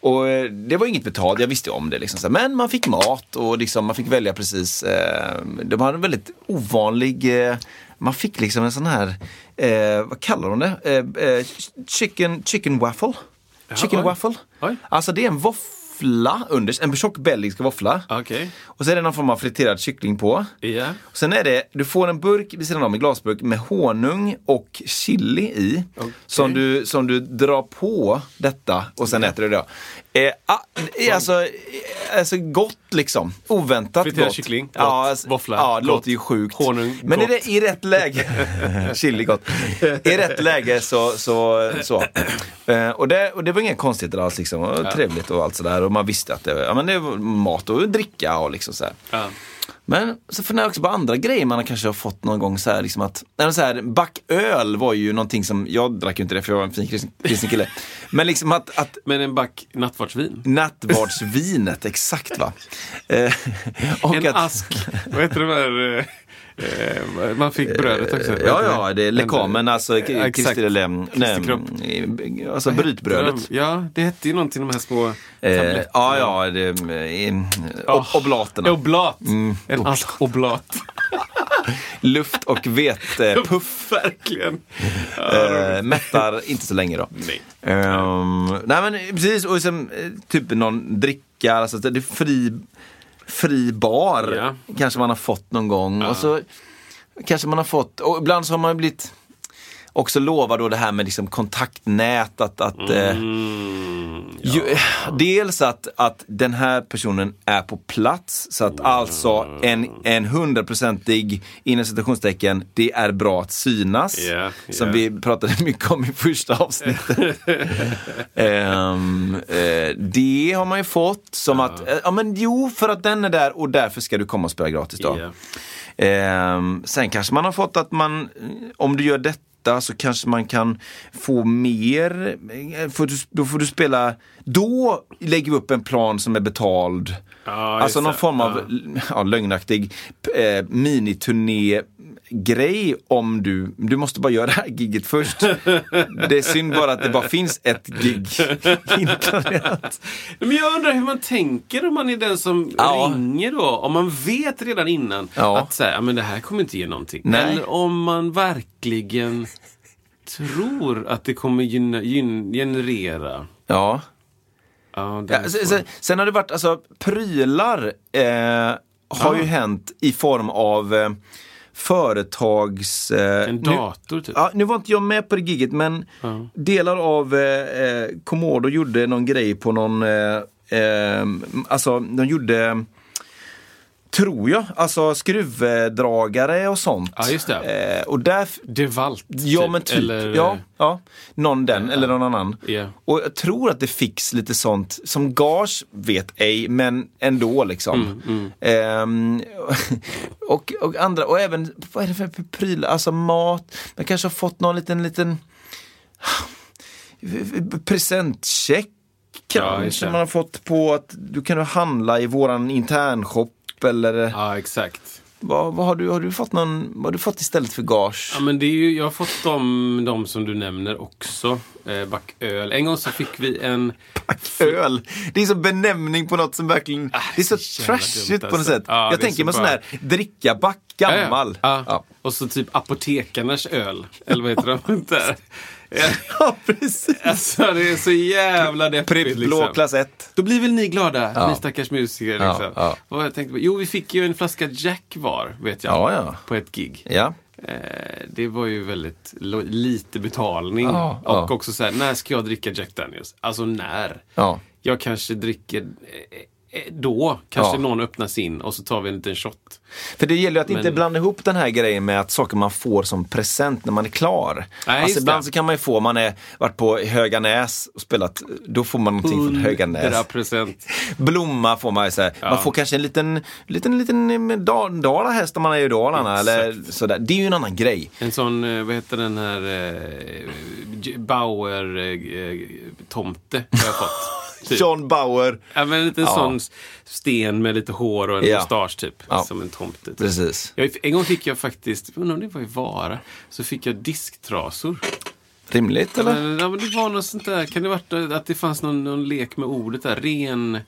[SPEAKER 1] Och eh, det var inget betalt, jag visste om det. Liksom, men man fick mat och liksom, man fick välja precis. Eh, de hade en väldigt ovanlig, eh, man fick liksom en sån här, eh, vad kallar de det? Chicken, chicken waffle. chicken
[SPEAKER 2] oj.
[SPEAKER 1] waffle.
[SPEAKER 2] Oj.
[SPEAKER 1] Alltså det är en våffla under, en tjock belgisk våffla.
[SPEAKER 2] Okej.
[SPEAKER 1] Och så är det någon form av friterad kyckling på.
[SPEAKER 2] Ja.
[SPEAKER 1] Och sen är det, du får en burk vid sidan om, en glasburk med honung och chili i. Som, du, som du drar på detta och sen äter du det. Eh, ah, är alltså, eh, alltså gott liksom. Oväntat
[SPEAKER 2] Friterad
[SPEAKER 1] gott.
[SPEAKER 2] kyckling, gott.
[SPEAKER 1] Ja, alltså,
[SPEAKER 2] Våffla,
[SPEAKER 1] Ja, det
[SPEAKER 2] gott.
[SPEAKER 1] låter ju sjukt.
[SPEAKER 2] Honung,
[SPEAKER 1] Men
[SPEAKER 2] gott.
[SPEAKER 1] det, i rätt läge, chili gott. I rätt läge så, så, så. Eh, och, det, och det var inga konstigheter alls liksom. Och Trevligt och allt sådär. Och man visste att det, ja, men det var mat och dricka och liksom så här.
[SPEAKER 2] Ja.
[SPEAKER 1] Men så funderar jag också på andra grejer man kanske har fått någon gång. Så här, liksom att, så här, backöl var ju någonting som, jag drack ju inte det för jag var en fin kristen, kristen kille. Men liksom att, att
[SPEAKER 2] Men en back nattvardsvin.
[SPEAKER 1] nattvardsvinet, exakt va. Eh,
[SPEAKER 2] En
[SPEAKER 1] att,
[SPEAKER 2] ask. Vad heter de här... eh, eh, man fick brödet också. Vad
[SPEAKER 1] Ja, ja, det är lekamen, alltså
[SPEAKER 2] exakt.
[SPEAKER 1] Kristi, alltså brytbrödet.
[SPEAKER 2] Ja, det hette ju någonting, de här små
[SPEAKER 1] Eh,
[SPEAKER 2] tabletterna.
[SPEAKER 1] ja, ja, det, eh, ob- oblaterna.
[SPEAKER 2] Oblat.
[SPEAKER 1] Mm,
[SPEAKER 2] En oblat.
[SPEAKER 1] Luft och vetepuff.
[SPEAKER 2] Verkligen.
[SPEAKER 1] Eh, mättar inte så länge då.
[SPEAKER 2] Nej.
[SPEAKER 1] Ehm, nej men precis, och sen, eh, typ någon dricka, alltså det är fri, fri bar
[SPEAKER 2] Ja.
[SPEAKER 1] kanske man har fått någon gång. Och så kanske man har fått, och ibland så har man blivit också lovad då det här med liksom kontaktnät, att, att eh,
[SPEAKER 2] Mm,
[SPEAKER 1] ju, dels att, att den här personen är på plats, så att alltså en, en hundraprocentig, inom citationstecken, det är bra att synas.
[SPEAKER 2] Ja,
[SPEAKER 1] Som
[SPEAKER 2] ja.
[SPEAKER 1] vi pratade mycket om i första avsnittet. Ehm, eh, det har man ju fått som att, eh, ja men jo för att den är där och därför ska du komma och spela gratis då.
[SPEAKER 2] Ja.
[SPEAKER 1] Ehm, sen kanske man har fått att man, om du gör detta så kanske man kan få mer, eh, får du, då får du spela, då lägger vi upp en plan som är betald.
[SPEAKER 2] Just
[SPEAKER 1] alltså någon form av ja. lögnaktig eh, miniturné grej om du, du måste bara göra det här giget först. Det är synd bara att det bara finns ett gig inplanerat.
[SPEAKER 2] Men jag undrar hur man tänker om man är den som
[SPEAKER 1] Ja.
[SPEAKER 2] ringer då. Om man vet redan innan
[SPEAKER 1] Ja.
[SPEAKER 2] att så här, men det här kommer inte ge någonting.
[SPEAKER 1] Nej.
[SPEAKER 2] Eller om man verkligen tror att det kommer gyn- gyn- generera.
[SPEAKER 1] Ja.
[SPEAKER 2] Ja,
[SPEAKER 1] Ja, sen, sen har det varit, alltså prylar eh, har ju hänt i form av eh, företags... Eh,
[SPEAKER 2] en
[SPEAKER 1] nu,
[SPEAKER 2] dator typ.
[SPEAKER 1] ja, nu var inte jag med på det giget men delar av eh, eh, Komodo gjorde någon grej på någon, eh, eh, alltså de gjorde Tror jag, alltså skruvdragare och sånt.
[SPEAKER 2] Ja, just det.
[SPEAKER 1] Eh, och där,
[SPEAKER 2] Devalt.
[SPEAKER 1] Ja men typ,
[SPEAKER 2] Eller,
[SPEAKER 1] ja, ja. Någon den eller någon annan.
[SPEAKER 2] Ja.
[SPEAKER 1] Och jag tror att det fix lite sånt som gage vet ej, men ändå liksom.
[SPEAKER 2] Mm,
[SPEAKER 1] Ehm, och, och andra, och även, vad är det för prylar, alltså mat, man kanske har fått någon liten, liten presentcheck
[SPEAKER 2] Ja,
[SPEAKER 1] kanske
[SPEAKER 2] det.
[SPEAKER 1] man har fått på att du kan handla i våran internshop eller
[SPEAKER 2] Ja, exakt.
[SPEAKER 1] vad, vad har, du, har du fått någon, vad har du fått istället för gage?
[SPEAKER 2] Ja, men det är ju, jag har fått de, de som du nämner också. Eh, backöl. En gång så fick vi en...
[SPEAKER 1] Öl. Det är som benämning på något som verkligen, det är så trashigt på något
[SPEAKER 2] alltså.
[SPEAKER 1] sätt.
[SPEAKER 2] Ja,
[SPEAKER 1] jag tänker
[SPEAKER 2] så
[SPEAKER 1] mig sån här dricka back, gammal.
[SPEAKER 2] Ja. Ja. Och så typ apotekarnas öl. Eller vad heter de?
[SPEAKER 1] Ja, precis.
[SPEAKER 2] Alltså det är så jävla deppigt.
[SPEAKER 1] Pripp blå
[SPEAKER 2] liksom.
[SPEAKER 1] klass 1.
[SPEAKER 2] Då blir väl ni glada,
[SPEAKER 1] Ja.
[SPEAKER 2] ni stackars musiker.
[SPEAKER 1] Ja,
[SPEAKER 2] Liksom.
[SPEAKER 1] ja.
[SPEAKER 2] Vad jag tänkte? Jo, vi fick ju en flaska Jack var, vet jag.
[SPEAKER 1] Ja, ja.
[SPEAKER 2] På ett gig.
[SPEAKER 1] Ja.
[SPEAKER 2] Eh, det var ju väldigt lite betalning.
[SPEAKER 1] Ja,
[SPEAKER 2] och
[SPEAKER 1] ja.
[SPEAKER 2] också så här, när ska jag dricka Jack Daniels? Alltså när?
[SPEAKER 1] Ja.
[SPEAKER 2] Jag kanske dricker eh, då. Kanske
[SPEAKER 1] Ja.
[SPEAKER 2] någon öppnar sin och så tar vi en liten shot.
[SPEAKER 1] För det gäller ju att inte
[SPEAKER 2] Men-
[SPEAKER 1] blanda ihop den här grejen med att saker man får som present när man är klar.
[SPEAKER 2] Nej,
[SPEAKER 1] alltså ibland
[SPEAKER 2] det.
[SPEAKER 1] så kan man ju få, man är varit på Höganäs och spelat, då får man någonting från Höganäs.
[SPEAKER 2] 100%.
[SPEAKER 1] Blomma får man ju säga. Man får kanske en liten, liten, liten eh, dal- dalahäst om man är i Dalarna eller sådär. Det är ju en annan grej.
[SPEAKER 2] En sån, eh, vad heter den här, eh, Bauer-tomte har jag fått. Typ.
[SPEAKER 1] John Bauer.
[SPEAKER 2] Ja, men en liten
[SPEAKER 1] Ja.
[SPEAKER 2] sån sten med lite hår och en
[SPEAKER 1] Ja.
[SPEAKER 2] mustasch typ.
[SPEAKER 1] Ja.
[SPEAKER 2] Som en tomte. Typ.
[SPEAKER 1] Precis.
[SPEAKER 2] Jag, en gång fick jag faktiskt, undrar om det var i Vara, så fick jag disktrasor.
[SPEAKER 1] Rimligt eller?
[SPEAKER 2] Ja, men det var något sånt där, kan det varit att det fanns någon, någon lek med ordet där, ren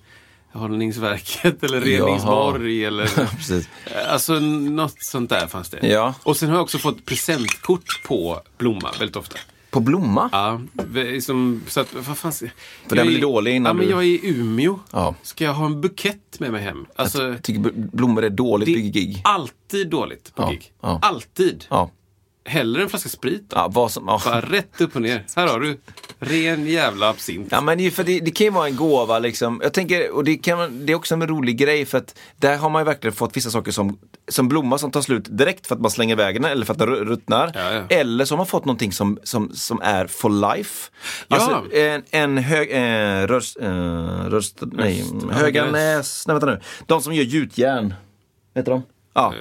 [SPEAKER 2] hållningsverket eller reningsborg eller
[SPEAKER 1] Precis.
[SPEAKER 2] Alltså något sånt där fanns det.
[SPEAKER 1] Ja.
[SPEAKER 2] Och sen har jag också fått presentkort på Blomma väldigt ofta.
[SPEAKER 1] På Blomma?
[SPEAKER 2] Ja, v- som, så att, vad fan,
[SPEAKER 1] För den
[SPEAKER 2] är-
[SPEAKER 1] blir dålig innan
[SPEAKER 2] Ja, men
[SPEAKER 1] du-
[SPEAKER 2] jag är i Umeå.
[SPEAKER 1] Ja.
[SPEAKER 2] Ska jag ha en bukett med mig hem? Alltså,
[SPEAKER 1] Jag tycker bl- blommor är dåligt
[SPEAKER 2] det
[SPEAKER 1] på
[SPEAKER 2] är
[SPEAKER 1] gig.
[SPEAKER 2] alltid dåligt på
[SPEAKER 1] Ja,
[SPEAKER 2] gig.
[SPEAKER 1] ja.
[SPEAKER 2] Alltid.
[SPEAKER 1] Ja.
[SPEAKER 2] Hellre en flaska sprit.
[SPEAKER 1] Ja, vad som, ja.
[SPEAKER 2] Bara rätt upp och ner. Här har du. Ren jävla absint.
[SPEAKER 1] Ja men för det, det kan ju vara en gåva liksom. Jag tänker, och det, kan, det är också en rolig grej för att där har man ju verkligen fått vissa saker som, som blomma som tar slut direkt för att man slänger iväg den eller för att den ru- ruttnar.
[SPEAKER 2] Ja, ja.
[SPEAKER 1] Eller så har man fått någonting som, som, som är for life.
[SPEAKER 2] Ja.
[SPEAKER 1] Alltså en, en hög, eh, röst, eh, röst, nej, Höganäs, nej vänta nu. De som gör gjutjärn. heter de? Ja,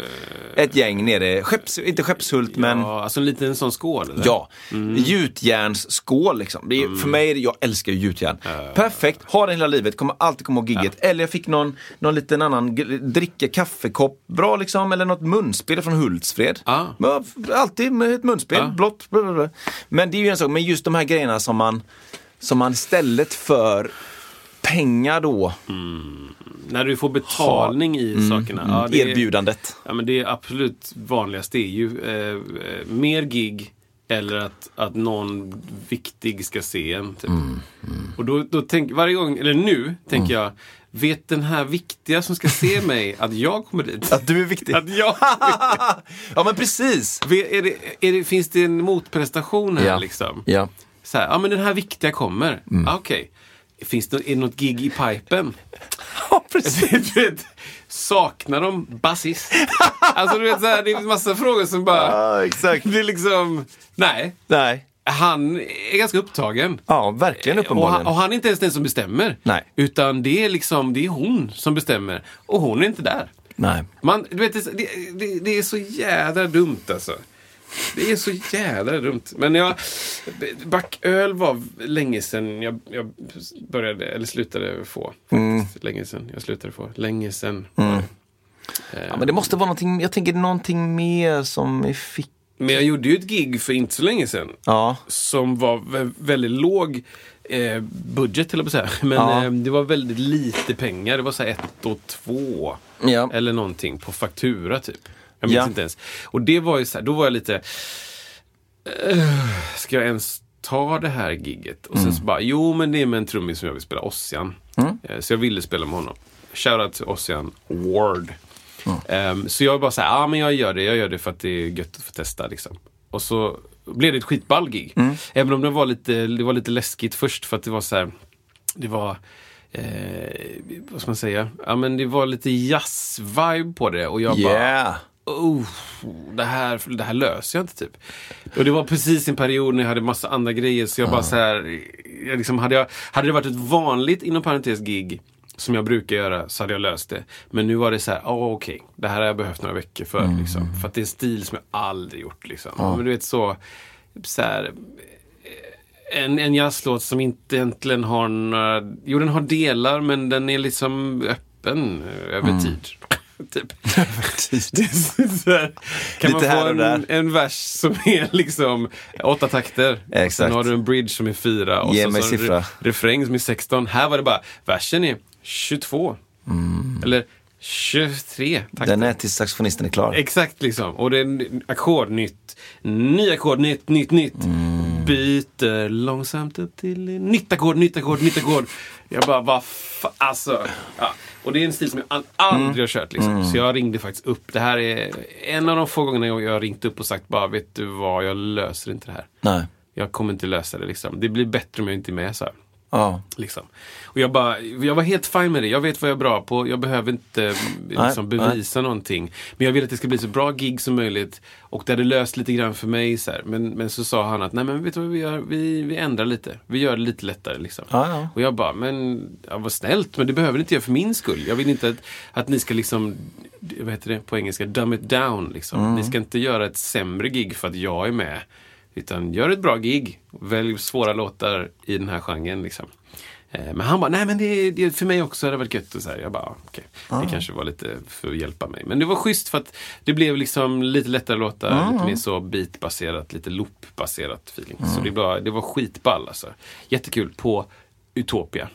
[SPEAKER 1] ett gäng nere, Skepps, inte Skeppshult men
[SPEAKER 2] Ja, alltså en liten sån skål. Eller?
[SPEAKER 1] Ja, gjutjärnsskål liksom. Det är, För mig, jag älskar ju gjutjärn. Perfekt, har det hela livet, kommer alltid komma ihåg gigget. Eller jag fick någon, någon liten annan dricka, kaffekopp, bra liksom. Eller något munspel från Hultsfred.
[SPEAKER 2] Ja.
[SPEAKER 1] Men, alltid med ett munspel,
[SPEAKER 2] Ja.
[SPEAKER 1] blått. Men det är ju en sak, men just de här grejerna som man, som man istället för pengar då,
[SPEAKER 2] När du får betalning i sakerna. Ja, det är-
[SPEAKER 1] erbjudandet.
[SPEAKER 2] Ja, men det absolut vanligaste är ju eh, eh, mer gig eller att, att någon viktig ska se en. Typ. Och då, då tänk, varje gång, eller nu, tänker jag, vet den här viktiga som ska se mig att jag kommer dit?
[SPEAKER 1] Att du är viktig.
[SPEAKER 2] Att jag...
[SPEAKER 1] ja men precis.
[SPEAKER 2] Är det, är det, finns det en motprestation här
[SPEAKER 1] Ja.
[SPEAKER 2] liksom?
[SPEAKER 1] Ja.
[SPEAKER 2] Så här, ja men den här viktiga kommer. Ah, Okej. Finns det, är det något gig i pipen?
[SPEAKER 1] Ja, precis.
[SPEAKER 2] Du vet, saknar de basist? Alltså du vet, så här, det är en massa frågor som bara...
[SPEAKER 1] Ja, exakt.
[SPEAKER 2] Det är liksom... Nej.
[SPEAKER 1] Nej.
[SPEAKER 2] Han är ganska upptagen.
[SPEAKER 1] Ja, verkligen
[SPEAKER 2] Och
[SPEAKER 1] uppenbarligen.
[SPEAKER 2] han, och han är inte ens den som bestämmer.
[SPEAKER 1] Nej.
[SPEAKER 2] Utan det är liksom, det är hon som bestämmer. Och hon är inte där.
[SPEAKER 1] Nej.
[SPEAKER 2] Man, du vet, det, det, det är så jädra dumt alltså. Det är så jädra dumt. Men jag, backöl var länge sedan jag, jag började, eller slutade få. Faktiskt. Länge sedan jag slutade få. Länge sedan. var det.
[SPEAKER 1] Ja, men det måste vara någonting, jag tänker någonting mer som vi fick.
[SPEAKER 2] Men jag gjorde ju ett gig för inte så länge sedan.
[SPEAKER 1] Ja.
[SPEAKER 2] Som var vä- väldigt låg eh, budget, eller på säga. Men
[SPEAKER 1] Ja.
[SPEAKER 2] eh, det var väldigt lite pengar. Det var så här ett och två.
[SPEAKER 1] Ja.
[SPEAKER 2] Eller någonting på faktura typ. Jag minns
[SPEAKER 1] Ja.
[SPEAKER 2] inte ens. Och det var ju så här, då var jag lite... eh, ska jag ens ta det här gigget? Och
[SPEAKER 1] Mm.
[SPEAKER 2] sen så bara, jo men det är med en trummis som jag vill spela, Ossian. Eh, Så jag ville spela med honom. Shoutout till Ossian Ward. Ehm, så jag bara så här, ja men jag gör det, jag gör det för att det är gött att få testa liksom. Och så blev det ett skitball gig. Även om det var, lite, det var lite läskigt först för att det var så här, det var eh, vad ska man säga? Ja men det var lite jazz-vibe på det och jag bara
[SPEAKER 1] Yeah.
[SPEAKER 2] Oh, det, här, det här löser jag inte typ. Och det var precis en period när jag hade massa andra grejer så jag bara så här, jag liksom, hade, jag, hade det varit ett vanligt inom parentes gig som jag brukar göra så hade jag löst det. Men nu var det så här, oh, okej, det här har jag behövt några veckor för. Liksom, för att det är en stil som jag aldrig gjort. Liksom. Men du vet så, så här, en, en jazzlåt som inte egentligen har några... Jo, den har delar, men den är liksom öppen över tid. typ. Här, kan
[SPEAKER 1] Lite
[SPEAKER 2] man få
[SPEAKER 1] och
[SPEAKER 2] en, en vers som är liksom åtta takter. Och
[SPEAKER 1] Exakt.
[SPEAKER 2] sen har du en bridge som är fyra. Och
[SPEAKER 1] Ge
[SPEAKER 2] så,
[SPEAKER 1] mig
[SPEAKER 2] så har du refräng som är 16. Här var det bara, versen är 22. Eller 23 takter.
[SPEAKER 1] Den är tills saxofonisten är klar.
[SPEAKER 2] Exakt liksom. Och det är ackord nytt. Ny ackord, nytt, nytt, nytt. Byter långsamt upp till nytt ackord, nytt ackord, nytt ackord. Jag bara, vad fa- Alltså. Ja. Och det är en stil som jag al- aldrig har kört liksom. Så jag ringde faktiskt upp. Det här är en av de få gångerna jag jag har ringt upp och sagt bara, vet du vad, jag löser inte det här.
[SPEAKER 1] Nej.
[SPEAKER 2] Jag kommer inte lösa det liksom. Det blir bättre om jag inte är med så här.
[SPEAKER 1] Ja.
[SPEAKER 2] Liksom. Och jag, bara, jag var helt fine med det. Jag vet vad jag är bra på. Jag behöver inte liksom,
[SPEAKER 1] nej.
[SPEAKER 2] bevisa någonting. Men jag vill att det ska bli så bra gig som möjligt. Och det hade löst lite grann för mig. Så här. Men, men så sa han att nej men vet du vad vi gör? Vi, vi ändrar lite. Vi gör det lite lättare. Liksom.
[SPEAKER 1] Ja, ja.
[SPEAKER 2] Och jag bara, men ja, vad snällt. Men det behöver ni inte göra för min skull. Jag vill inte att, att ni ska liksom, vad heter det på engelska, dumb it down. Liksom.
[SPEAKER 1] Mm.
[SPEAKER 2] Ni ska inte göra ett sämre gig för att jag är med. Utan gör ett bra gig. Välj svåra låtar i den här genren. Liksom. Eh, Men han bara, nej men det, det för mig också hade det varit gött. Och så här. Jag bara, okej. Det kanske var lite för att hjälpa mig. Men det var schysst för att det blev liksom lite lättare låtar. Lite mer så beatbaserat, lite loopbaserat feeling. Så det var, det var skitball alltså. Jättekul på Utopia.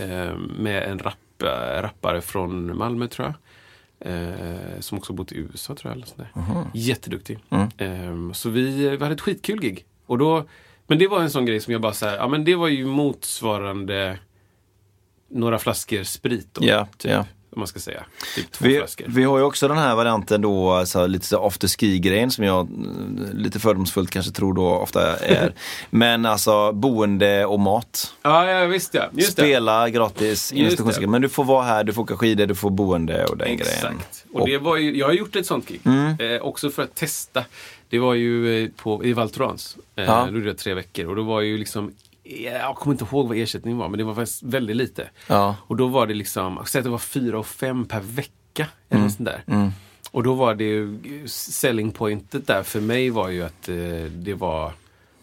[SPEAKER 2] Eh, med en rapp, rappare från Malmö tror jag. Eh, som också bott i USA tror jag. Eller sånt där. Jätteduktig. Eh, så vi, vi hade ett skitkul gig. Och då, men det var en sån grej som jag bara så här, ja men det var ju motsvarande några flaskor sprit då.
[SPEAKER 1] Ja,
[SPEAKER 2] typ,
[SPEAKER 1] ja.
[SPEAKER 2] Om man ska säga. Typ två
[SPEAKER 1] Vi,
[SPEAKER 2] flaskor.
[SPEAKER 1] vi har ju också den här varianten då, alltså, lite så after ski-grejen som jag eh, lite fördomsfullt kanske tror då ofta är. Men alltså boende och mat.
[SPEAKER 2] Ja, ja visst ja. Just det.
[SPEAKER 1] Spela gratis, institutionsgrejer. Men du får vara här, du får åka skidor, du får boende och den grejen.
[SPEAKER 2] Exakt. Och det var ju, jag har gjort ett sånt gig. Eh, också för att testa. Det var ju eh, på, i Val. Eh,
[SPEAKER 1] Ja.
[SPEAKER 2] Då gjorde jag tre veckor. Och då var ju liksom jag kommer inte ihåg vad ersättningen var, men det var faktiskt väldigt lite.
[SPEAKER 1] Ja.
[SPEAKER 2] Och då var det liksom, säg att det var fyra och fem per vecka. Eller sånt där. Och då var det ju, selling pointet där för mig var ju att eh, det var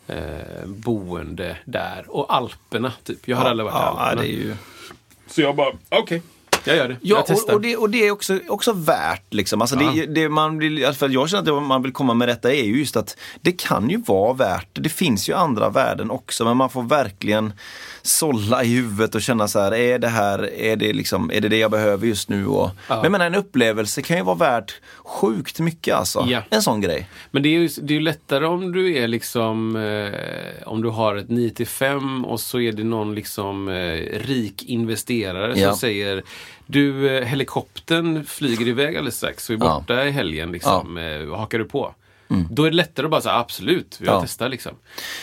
[SPEAKER 2] eh, boende där. Och Alperna, typ. Jag har aldrig varit i
[SPEAKER 1] ja,
[SPEAKER 2] Alperna.
[SPEAKER 1] det är ju...
[SPEAKER 2] Så jag bara, okej, jag gör det.
[SPEAKER 1] Ja,
[SPEAKER 2] jag testar.
[SPEAKER 1] och, och, det, och det är också, också värt liksom. Alltså
[SPEAKER 2] Ja.
[SPEAKER 1] det, det man vill, fall jag känner att det man vill komma med detta är ju just att det kan ju vara värt det. Finns ju andra värden också men man får verkligen sålla i huvudet och känna så här, är det här, är det liksom, är det det jag behöver just nu? Och, Men jag menar en upplevelse kan ju vara värt sjukt mycket alltså.
[SPEAKER 2] Ja.
[SPEAKER 1] En sån grej.
[SPEAKER 2] Men det är ju det är lättare om du är liksom eh, om du har ett 9 till 5 och så är det någon liksom eh, rik investerare
[SPEAKER 1] Ja.
[SPEAKER 2] som säger du eh, helikoptern flyger iväg alldeles strax och är
[SPEAKER 1] Ja.
[SPEAKER 2] borta i helgen liksom. Eh, hakar du på? Då är det lättare att bara säga absolut, jag
[SPEAKER 1] Ja.
[SPEAKER 2] testar liksom.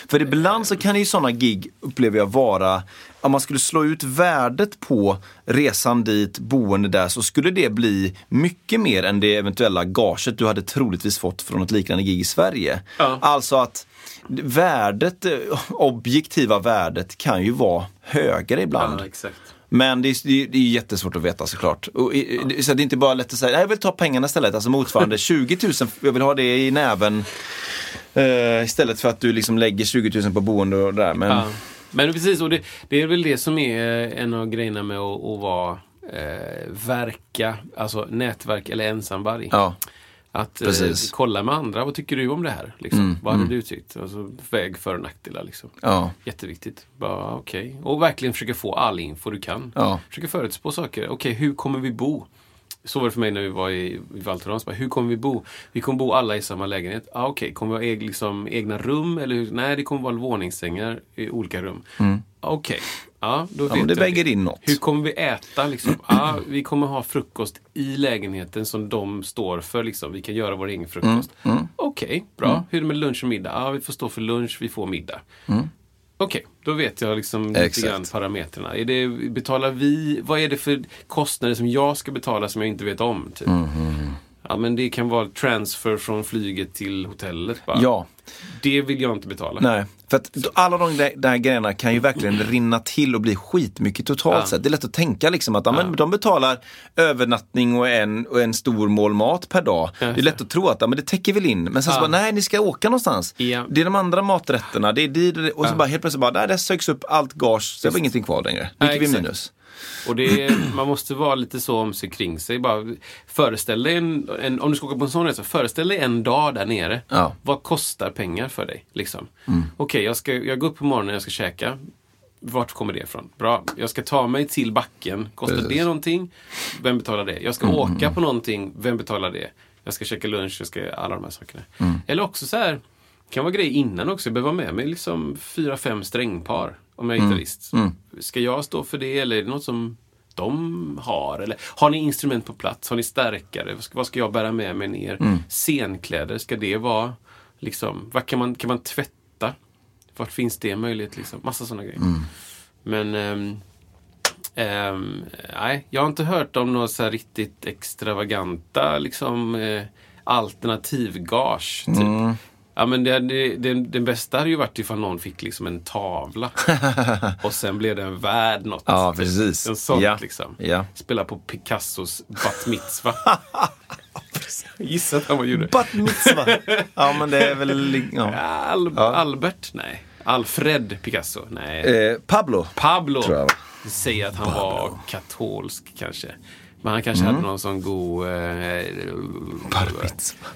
[SPEAKER 1] För ibland så kan ju sådana gig, upplever jag, vara om man skulle slå ut värdet på resan dit, boende där, så skulle det bli mycket mer än det eventuella gaget du hade troligtvis fått från ett liknande gig i Sverige.
[SPEAKER 2] Ja.
[SPEAKER 1] Alltså att värdet, eh, objektiva värdet kan ju vara högre ibland.
[SPEAKER 2] Ja, exakt.
[SPEAKER 1] Men det är, det är- det är jättesvårt att veta såklart. Och, i- i- så det är inte bara lätt att säga, "Nej, jag vill ta pengarna istället. Alltså motsvarande 20 000, jag vill ha det i näven. eh, istället för att du liksom lägger 20 000 på boende och där. Men,
[SPEAKER 2] Ja. Men precis, och det, det är väl det som är en av grejerna med att, att vara eh, verka, alltså nätverk eller ensamvarg.
[SPEAKER 1] ja.
[SPEAKER 2] Att eh, kolla med andra, vad tycker du om det här? Liksom?
[SPEAKER 1] Mm,
[SPEAKER 2] vad hade du tyckt? Alltså, väg för och nackdelar. Liksom.
[SPEAKER 1] Ja.
[SPEAKER 2] Jätteviktigt. Bara, okej. Och verkligen försöka få all info du kan.
[SPEAKER 1] Ja.
[SPEAKER 2] Försöka förutspå saker. Okej, hur kommer vi bo? Så var det för mig när vi var i, i Val Thorens. Bara, Hur kommer vi bo? Vi kommer bo alla i samma lägenhet. Ah, Okej, kommer vi ha eg, liksom, egna rum? Eller hur? Nej, det kommer vara våningssängar i olika rum. Okej, ja, då vet
[SPEAKER 1] Mm. men det
[SPEAKER 2] jag
[SPEAKER 1] väger in något.
[SPEAKER 2] Hur kommer vi äta? Liksom? Ja, vi kommer ha frukost i lägenheten som de står för. Liksom. Vi kan göra vår egen frukost.
[SPEAKER 1] Mm,
[SPEAKER 2] Okej, bra. Hur är det med lunch och middag? Ja, vi får stå för lunch, vi får middag. Okej, då vet jag liksom lite
[SPEAKER 1] Mm. Exakt.
[SPEAKER 2] grann parametrarna. Är det, betalar vi, vad är det för kostnader som jag ska betala som jag inte vet om? Typ? Ja, men det kan vara transfer från flyget till hotellet. Bara.
[SPEAKER 1] ja.
[SPEAKER 2] Det vill jag inte betala.
[SPEAKER 1] Nej, för att alla de där, där grejerna kan ju verkligen rinna till och bli skitmycket totalt
[SPEAKER 2] Ja.
[SPEAKER 1] sett. Det är lätt att tänka liksom att ja. men, de betalar övernattning och en, och en stor mål mat per dag.
[SPEAKER 2] Ja,
[SPEAKER 1] det är lätt att tro att ja, men det täcker väl in. Men sen så
[SPEAKER 2] Ja.
[SPEAKER 1] bara, nej ni ska åka någonstans.
[SPEAKER 2] Ja.
[SPEAKER 1] Det är de andra maträtterna, det är det, och så
[SPEAKER 2] Ja.
[SPEAKER 1] bara helt plötsligt bara, nej, där söks upp allt gage, så det var ingenting kvar längre. Vilket blir
[SPEAKER 2] exakt.
[SPEAKER 1] minus.
[SPEAKER 2] Och det är, man måste vara lite så om sig kring sig. Bara föreställ dig en, en, om du ska åka på en sån resa, föreställ dig en dag där nere.
[SPEAKER 1] Ja. Mm.
[SPEAKER 2] Vad kostar pengar för dig? Liksom? Okej, jag, ska, jag går upp på morgonen, jag ska käka. Vart kommer det ifrån? Bra. Jag ska ta mig till backen. Kostar
[SPEAKER 1] Precis. Mm,
[SPEAKER 2] det någonting? Vem betalar det? Jag ska åka på någonting. Vem betalar det? Jag ska käka lunch, jag ska alla de här sakerna.
[SPEAKER 1] Mm.
[SPEAKER 2] Eller också så här, kan vara grejer innan också. Jag behöver vara med mig liksom fyra, fem strängpar om jag är
[SPEAKER 1] Mm.
[SPEAKER 2] gitarrist. Ska jag stå för det eller är det något som de har? Eller har ni instrument på plats? Har ni stärkare? Vad ska, vad ska jag bära med mig ner?
[SPEAKER 1] Mm.
[SPEAKER 2] Scenkläder, ska det vara liksom, vad kan man, kan man tvätta? Vart finns det möjlighet? Liksom? Massa sådana grejer.
[SPEAKER 1] Mm.
[SPEAKER 2] Men ehm, ehm, nej, jag har inte hört om några så här riktigt extravaganta liksom, eh, alternativgage. Typ.
[SPEAKER 1] Mm.
[SPEAKER 2] Ja, men det, det, det, den bästa hade ju varit ifall någon fick liksom en tavla. och sen blev den värd något.
[SPEAKER 1] Ja, precis.
[SPEAKER 2] En sån
[SPEAKER 1] Ja.
[SPEAKER 2] liksom.
[SPEAKER 1] Ja.
[SPEAKER 2] Spela på Picassos bat mitzva. Gissa att han var jude.
[SPEAKER 1] Bat mitzva. ja men det är väl, ja.
[SPEAKER 2] Al- Albert? Nej. Alfred Picasso? Nej.
[SPEAKER 1] Eh, Pablo.
[SPEAKER 2] Pablo
[SPEAKER 1] tror jag.
[SPEAKER 2] säger att han var katolsk kanske. Men han kanske
[SPEAKER 1] Mm.
[SPEAKER 2] hade någon sån god... Eh,
[SPEAKER 1] Bar mitzva.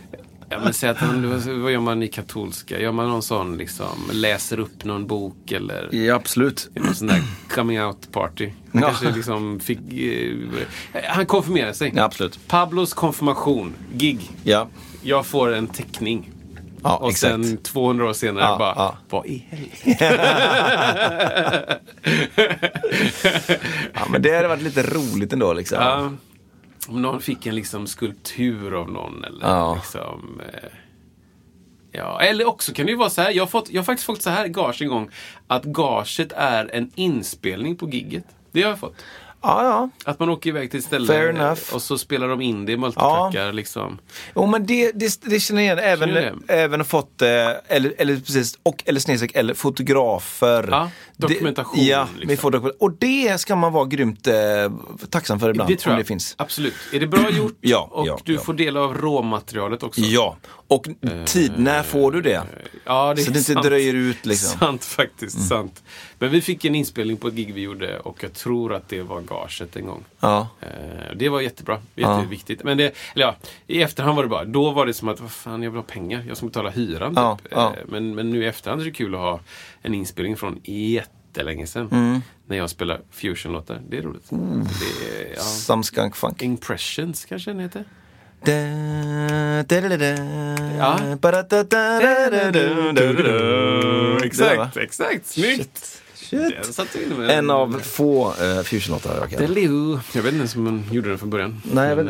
[SPEAKER 2] Ja, men säg att han, vad- vad gör man i katolska? Gör man någon sån liksom, läser upp någon bok eller
[SPEAKER 1] Ja, absolut.
[SPEAKER 2] någon sån där coming out party? Han
[SPEAKER 1] Ja.
[SPEAKER 2] kanske liksom fick... Eh, han konfirmerade sig.
[SPEAKER 1] Ja, absolut.
[SPEAKER 2] Pablos konfirmation, gig.
[SPEAKER 1] Ja.
[SPEAKER 2] Jag får en teckning.
[SPEAKER 1] Ja,
[SPEAKER 2] och
[SPEAKER 1] exakt.
[SPEAKER 2] sen 200 år senare
[SPEAKER 1] Ja,
[SPEAKER 2] bara,
[SPEAKER 1] ja.
[SPEAKER 2] vad i helvete?
[SPEAKER 1] ja, men det hade varit lite roligt ändå liksom.
[SPEAKER 2] Om någon fick en liksom skulptur av någon eller
[SPEAKER 1] Ja.
[SPEAKER 2] liksom... Eh, ja, eller också kan det ju vara så här. Jag har, fått, jag har faktiskt fått så här gage en gång. Att gaget är en inspelning på gigget. Det har jag fått.
[SPEAKER 1] Ja, ja.
[SPEAKER 2] Att man åker iväg till ett ställe och så spelar de in det i multitrackar liksom.
[SPEAKER 1] Jo men det, det, det känner jag igen. Även,
[SPEAKER 2] du
[SPEAKER 1] även fått, eh, eller, eller precis, och eller snedstreck, eller fotografer.
[SPEAKER 2] Ja, dokumentation,
[SPEAKER 1] Det, ja,
[SPEAKER 2] liksom.
[SPEAKER 1] vi får dokumentation. Och det ska man vara grymt eh, tacksam för ibland.
[SPEAKER 2] Det tror
[SPEAKER 1] om
[SPEAKER 2] jag.
[SPEAKER 1] det finns.
[SPEAKER 2] Absolut. Är det bra gjort
[SPEAKER 1] Ja,
[SPEAKER 2] och
[SPEAKER 1] ja,
[SPEAKER 2] du
[SPEAKER 1] ja.
[SPEAKER 2] får del av råmaterialet också.
[SPEAKER 1] Ja, och tid, när får du det?
[SPEAKER 2] Ja, det
[SPEAKER 1] Så det inte
[SPEAKER 2] sant.
[SPEAKER 1] dröjer ut liksom. Mm.
[SPEAKER 2] Sant faktiskt, sant. Men vi fick en inspelning på ett gig vi gjorde och jag tror att det var gaget en gång.
[SPEAKER 1] Ja.
[SPEAKER 2] Eh, Det var jättebra, jätteviktigt. Men det, eller ja, i efterhand var det bra. Då var det som att, vad fan, jag vill ha pengar. Jag ska betala hyran typ.
[SPEAKER 1] Ja, ja.
[SPEAKER 2] Eh, Men, men nu i efterhand är det kul att ha en inspelning från jättelänge sedan.
[SPEAKER 1] Mm.
[SPEAKER 2] När jag spelar fusion-låtar. Det är roligt. Det är, ja.
[SPEAKER 1] Some skunk funk.
[SPEAKER 2] Impressions kanske den heter? Ja.
[SPEAKER 1] Va?
[SPEAKER 2] exakt. Snyggt! Du.
[SPEAKER 1] En av få uh, fusionlåtar jag kan.
[SPEAKER 2] Jag vet inte ens om man gjorde den från början.
[SPEAKER 1] Nej,
[SPEAKER 2] Men,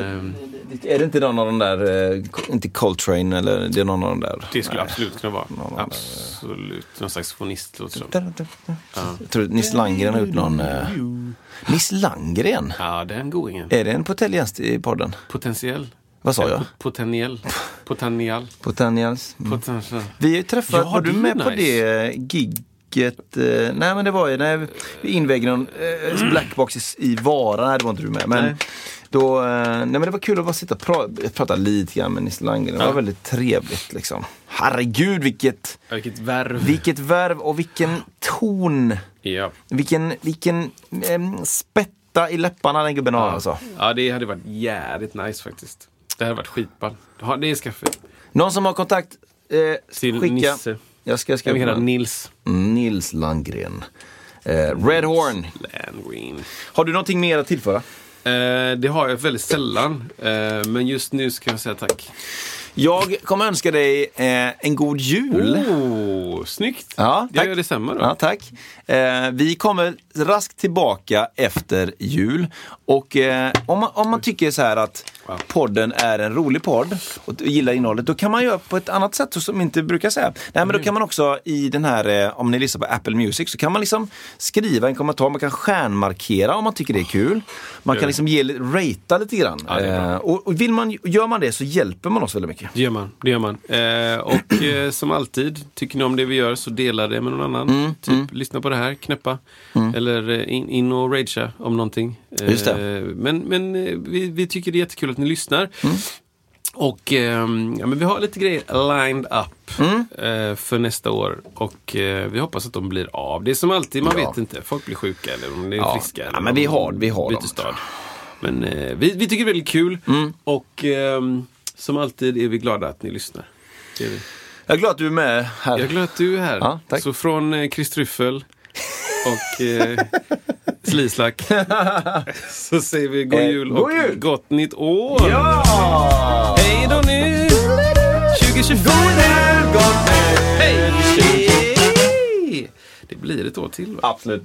[SPEAKER 1] inte.
[SPEAKER 2] eh,
[SPEAKER 1] Är det inte någon av de där, eh, inte Coltrane eller det är någon av de där?
[SPEAKER 2] Det skulle
[SPEAKER 1] Nej.
[SPEAKER 2] absolut kunna vara.
[SPEAKER 1] Någon
[SPEAKER 2] Absolut. Någon saxofonist låter det
[SPEAKER 1] Da,
[SPEAKER 2] som.
[SPEAKER 1] Jag tror Nils Landgren har gjort någon... Uh... Nils Landgren?
[SPEAKER 2] Ja, den goingen.
[SPEAKER 1] Är det en potentialist i podden?
[SPEAKER 2] Potentiell.
[SPEAKER 1] Vad sa jag?
[SPEAKER 2] Pot- Potentiell. Potential.
[SPEAKER 1] Potentials? Mm.
[SPEAKER 2] Potential.
[SPEAKER 1] Vi har ju träffat,
[SPEAKER 2] Ja,
[SPEAKER 1] var du med på
[SPEAKER 2] nice.
[SPEAKER 1] det gigget? eh, nej men det var ju när vi invigde någon eh, blackbox i, i Vara, nej det var inte du med. Men
[SPEAKER 2] Nej.
[SPEAKER 1] då, eh, nej men det var kul att bara sitta och pra- prata lite grann med Nisse Landgren. Det var
[SPEAKER 2] Ja.
[SPEAKER 1] väldigt trevligt liksom. Herregud vilket,
[SPEAKER 2] Ja, Vilket värv.
[SPEAKER 1] vilket värv och vilken ton.
[SPEAKER 2] Ja.
[SPEAKER 1] Vilken, vilken em, spätta i läpparna den gubben har alltså.
[SPEAKER 2] ja, det hade varit jävligt nice faktiskt. Det hade varit skitball. Ja, det är skaffet.
[SPEAKER 1] Någon som har kontakt, eh,
[SPEAKER 2] Till
[SPEAKER 1] skicka.
[SPEAKER 2] Nisse.
[SPEAKER 1] Jag ska
[SPEAKER 2] Jag
[SPEAKER 1] skriva den.
[SPEAKER 2] Nils
[SPEAKER 1] Nils Landgren. Eh, Red Horn.
[SPEAKER 2] Landgreen.
[SPEAKER 1] Har du någonting mer att tillföra?
[SPEAKER 2] Eh, det har jag väldigt sällan. Eh, men just nu ska jag säga tack.
[SPEAKER 1] Jag kommer önska dig eh, en god jul.
[SPEAKER 2] Oh, snyggt!
[SPEAKER 1] Ja,
[SPEAKER 2] jag
[SPEAKER 1] tack.
[SPEAKER 2] gör detsamma då.
[SPEAKER 1] Ja, tack. Eh, vi kommer raskt tillbaka efter jul. Och eh, om, man, om man tycker så här att
[SPEAKER 2] Ja.
[SPEAKER 1] podden är en rolig podd och gillar innehållet, då kan man göra på ett annat sätt som inte brukar säga. Nej, men
[SPEAKER 2] Mm.
[SPEAKER 1] då kan man också i den här, eh, om ni lyssnar på Apple Music, så kan man liksom skriva en kommentar, man kan stjärnmarkera om man tycker det är kul. Man kan liksom ge, ratea lite grann.
[SPEAKER 2] Ja.
[SPEAKER 1] Eh, och, och vill man, gör man det så hjälper man oss väldigt mycket.
[SPEAKER 2] Det gör man. Det gör man. Eh, och eh, som alltid, tycker ni om det vi gör så dela det med någon annan.
[SPEAKER 1] Mm,
[SPEAKER 2] typ, lyssna på det här, knäppa. Eller eh, in, in och ragea om någonting. Eh,
[SPEAKER 1] Just det.
[SPEAKER 2] Men, men eh, vi, vi tycker det är jättekul att ni lyssnar.
[SPEAKER 1] Mm.
[SPEAKER 2] Och ehm, ja, men vi har lite grejer lined up
[SPEAKER 1] Mm.
[SPEAKER 2] eh, för nästa år. Och vi hoppas att de blir av. Det är som alltid, man
[SPEAKER 1] Ja.
[SPEAKER 2] vet inte. Folk blir sjuka eller om de är
[SPEAKER 1] Ja.
[SPEAKER 2] friska.
[SPEAKER 1] Ja,
[SPEAKER 2] eller
[SPEAKER 1] men
[SPEAKER 2] om
[SPEAKER 1] vi har- vi har dem.
[SPEAKER 2] stad. Men vi, vi tycker det är väldigt kul.
[SPEAKER 1] Mm.
[SPEAKER 2] Och ehm, som alltid är vi glada att ni lyssnar. Det är vi.
[SPEAKER 1] Jag är glad att du är med här.
[SPEAKER 2] Jag är glad att du är här.
[SPEAKER 1] Ja, tack.
[SPEAKER 2] Så från eh, Chris Tryffel och eh, Slislack så säger vi god
[SPEAKER 1] Eh,
[SPEAKER 2] jul
[SPEAKER 1] god
[SPEAKER 2] och
[SPEAKER 1] jul!
[SPEAKER 2] gott nytt år.
[SPEAKER 1] Ja!
[SPEAKER 2] Hej då nu! 2024! Hej! Det blir ett år till va?
[SPEAKER 1] Absolut.